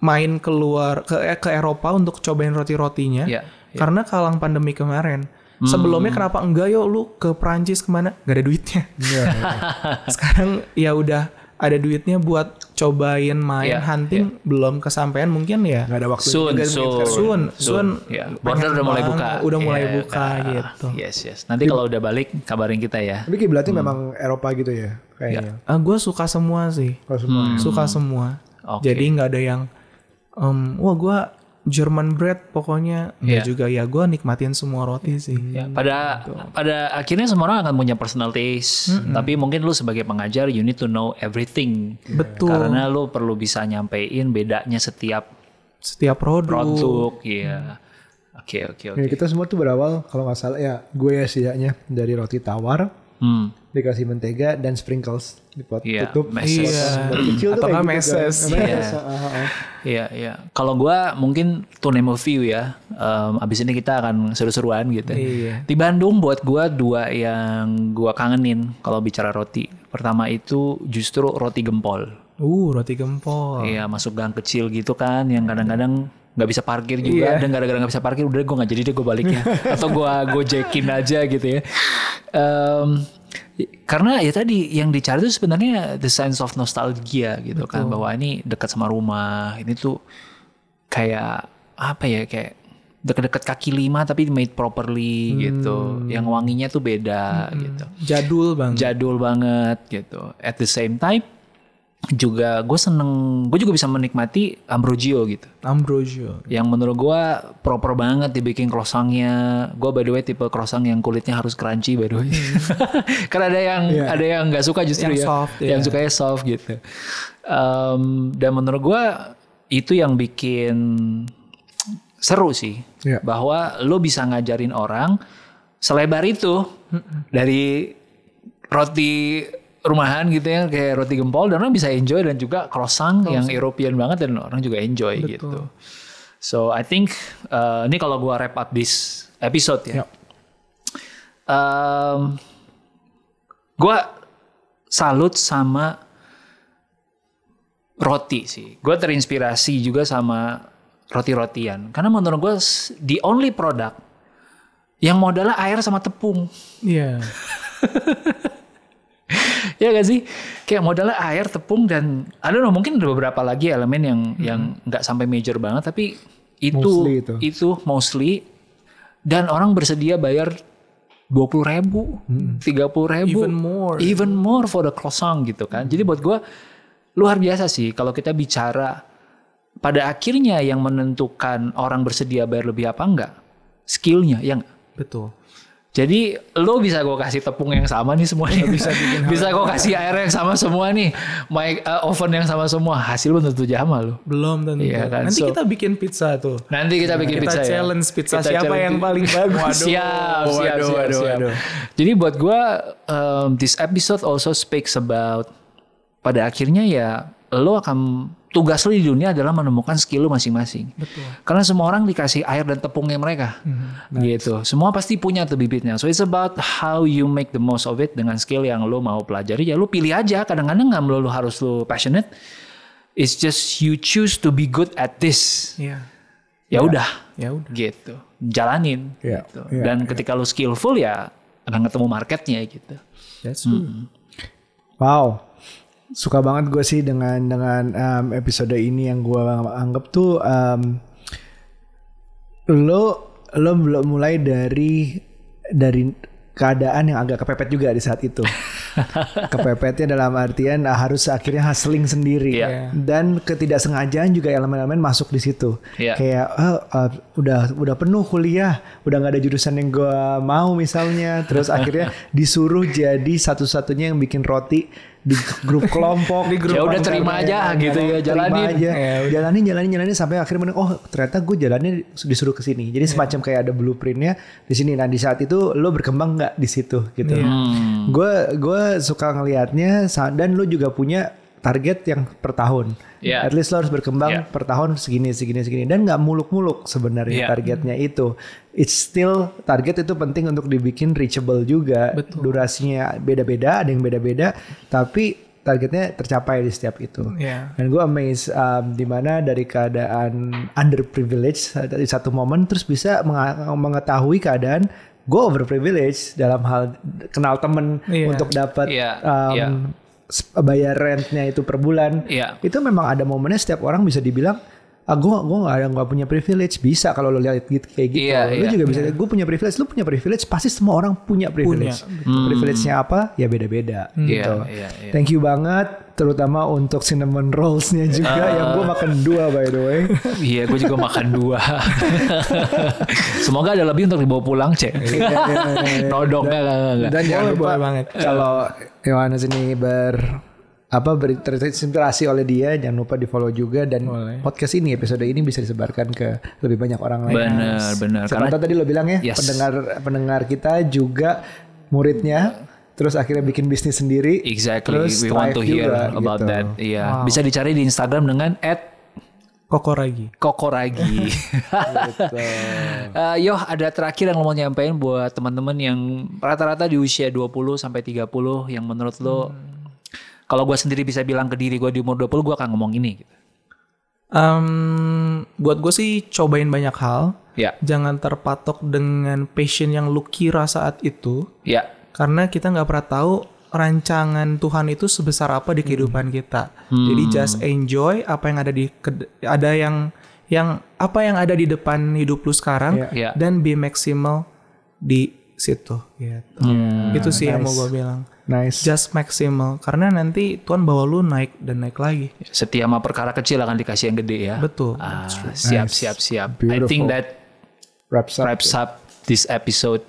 main keluar ke eh, ke Eropa untuk cobain roti-rotinya. Iya, Karena kalang pandemi kemarin. Hmm. Sebelumnya kenapa enggak yuk lu ke Prancis ke mana? Gak ada duitnya. Iya, Sekarang ya udah ada duitnya buat cobain main Iya, hunting belum kesampaian mungkin ya. Nggak ada waktu Soon, juga soon, Soon, soon. Ya, banyak border udah mulai buka. Udah mulai Iya, buka ah, gitu. Yes, yes. Nanti kalau udah balik kabarin kita ya. Tapi kiblatnya memang Eropa gitu ya kayaknya. gue suka semua sih. Kalau semua. suka semua. Oke. Jadi nggak ada yang, em, wah gue German bread pokoknya Iya. juga ya gue nikmatin semua roti sih. Ya, pada pada akhirnya semua orang akan punya personal taste, tapi mungkin lu sebagai pengajar you need to know everything. Betul. Karena lu perlu bisa nyampein bedanya setiap Setiap produk. produk, ya. Oke, oke, oke. Ya, kita semua tuh berawal kalau nggak salah ya gue ya setidaknya dari roti tawar Hmm. dikasih mentega dan sprinkles dipot Iya, tutup meses. Iya. dari kecil tuh Atau nggak gitu kan. meses. Meses, ah, ah, ah. Iya, iya. Kalau gua mungkin to name a few ya. Em, abis ini kita akan seru-seruan gitu. Iya. Di Bandung buat gua dua yang gua kangenin kalau bicara roti. Pertama itu justru roti gempol. Uh roti gempol. Iya, masuk gang kecil gitu kan yang kadang-kadang nggak bisa parkir juga dan gara-gara nggak bisa parkir udah gue nggak jadi deh gue baliknya atau gue gojekin aja gitu ya. Em, karena ya tadi yang dicari itu sebenarnya the sense of nostalgia gitu kan bahwa ini dekat sama rumah ini tuh kayak apa ya kayak dekat-dekat kaki lima tapi made properly gitu. Yang wanginya tuh beda gitu. Jadul bang. jadul banget gitu. At the same time juga gue seneng, gue juga bisa menikmati ambrogio gitu. Ambrosio. Yang menurut gue proper banget dibikin croissantnya. Gue by the way tipe croissant yang kulitnya harus crunchy by the way. Karena ada yang ada yang nggak suka justru Yang ya, soft, yang ya. sukanya soft gitu. Em, dan menurut gue itu yang bikin seru sih, Iya. bahwa lo bisa ngajarin orang selebar itu dari roti rumahan gitu ya kayak roti gempol dan orang bisa enjoy dan juga croissant yang European banget dan orang juga enjoy gitu. So I think uh, ini kalau gua wrap up this episode ya. Yap. Um, gua salut sama roti sih. Gue terinspirasi juga sama roti-rotian. Karena menurut gue the only product yang modalnya air sama tepung. Iya. ya gak sih? Kayak modalnya air, tepung dan I don't know, mungkin ada beberapa lagi elemen yang yang nggak sampai major banget tapi itu Mostly itu. mostly dan orang bersedia bayar dua puluh ribu, tiga puluh ribu, Even more. even more for the croissant gitu kan. Jadi buat gue luar biasa sih kalau kita bicara pada akhirnya yang menentukan orang bersedia bayar lebih apa enggak skillnya ya nggak? Betul. Jadi lo bisa gue kasih tepung yang sama nih semua nih. Bisa bisa gue kasih air yang sama semua nih. Mic uh, oven yang sama semua. Hasil belum tentu sama lo. Belum tentu. Iya kan, Nanti so- kita bikin pizza tuh. Nanti kita bikin kita pizza ya. challenge pizza Kita siapa challenge yang paling bagus. siap, siap, waduh, siap, waduh, siap. waduh. Jadi buat gue um, this episode also speaks about pada akhirnya ya lo akan tugas lo di dunia adalah menemukan skill lo masing-masing. Betul. Karena semua orang dikasih air dan tepungnya mereka, gitu. Semua pasti punya tuh bibitnya. So it's about how you make the most of it dengan skill yang lo mau pelajari. Ya lo pilih aja. Kadang-kadang nggak melulu harus lo passionate. It's just you choose to be good at this. Iya. Ya udah, Ya udah. gitu. Jalanin. Iya, gitu. iya, Dan ketika lo skillful ya akan ketemu marketnya gitu. That's true. Wow, suka banget gue sih dengan dengan um, episode ini yang gue anggap tuh um, lo lo belum mulai dari dari keadaan yang agak kepepet juga di saat itu. Kepepetnya dalam artian ah, harus akhirnya hustling sendiri Iya. dan ketidaksengajaan juga elemen-elemen masuk di situ. Iya. Kayak oh, uh, udah udah penuh kuliah, udah nggak ada jurusan yang gue mau misalnya, terus akhirnya disuruh jadi satu-satunya yang bikin roti di grup kelompok di Ya udah terima aja gitu ya, jalanin. aja. Ya jalanin jalanin jalanin sampai akhirnya menemukan, oh ternyata gue jalannya disuruh ke sini. Jadi semacam kayak ada blueprintnya di sini. Nah di saat itu lo berkembang nggak di situ gitu? Gue gue suka ngelihatnya dan lo juga punya target yang per tahun Iya. at least lo harus berkembang Iya. per tahun segini segini segini dan nggak muluk-muluk sebenarnya Iya. targetnya itu it's still target itu penting untuk dibikin reachable juga durasinya beda-beda ada yang beda-beda tapi targetnya tercapai di setiap itu Iya. dan gue amazed um, di mana dari keadaan underprivileged dari satu momen terus bisa mengetahui keadaan gue overprivileged dalam hal kenal temen Iya. untuk dapat Iya, um, iya. Bayar rentnya itu per bulan Iya. itu memang ada momennya setiap orang bisa dibilang ah gue gue nggak ada nggak punya privilege. Bisa kalau lo lihat gitu kayak gitu. Iya, lo iya. juga bisa gue punya privilege lo punya privilege pasti semua orang punya privilege. Privilege-nya apa? Ya beda-beda gitu. Iya, iya, iya. thank you banget terutama untuk cinnamon rolls-nya juga yang gue makan dua by the way Iya, gue juga makan dua. Semoga ada lebih untuk dibawa pulang, cek. Nodong enggak, enggak, enggak. dan jangan lupa boleh banget. kalau Yohanes ini ber apa ber- terinspirasi oleh dia jangan lupa di follow juga dan Boleh. podcast ini episode ini bisa disebarkan ke lebih banyak orang lain Bener, bener. Karena Karena tadi lo bilang ya Yes. pendengar pendengar kita juga muridnya terus akhirnya bikin bisnis sendiri exactly terus we want to hear juga, about gitu. that. Iya, bisa dicari di Instagram dengan Kokoragi. @kokoragi. Eh, Yoh, ada terakhir yang lo mau nyampein buat teman-teman yang rata-rata di usia 20 sampai 30 yang menurut lo kalau gue sendiri bisa bilang ke diri gue di umur 20 gue akan ngomong ini gitu. Um, buat gue sih cobain banyak hal. Ya, Jangan terpatok dengan passion yang lu kira saat itu. ya, Karena kita nggak pernah tahu rancangan Tuhan itu sebesar apa di kehidupan kita. Jadi just enjoy apa yang ada di ada yang yang apa yang ada di depan hidup lu sekarang Iya. dan be maksimal di situ gitu. Itu sih yang mau gue bilang. nice Just maksimal karena nanti Tuhan bawa lu naik dan naik lagi. setia sama perkara kecil akan dikasih yang gede ya. Betul. Ah, siap, siap, siap. I Beautiful. think that wraps up wraps up this episode.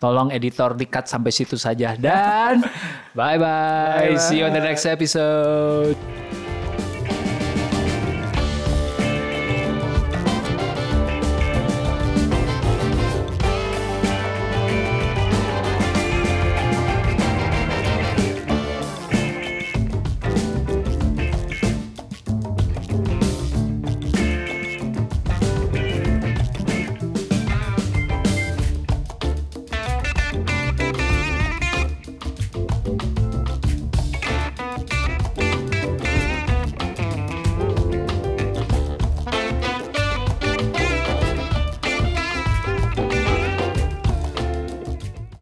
Tolong editor di-cut sampai situ saja. Dan bye-bye. See you on the next episode.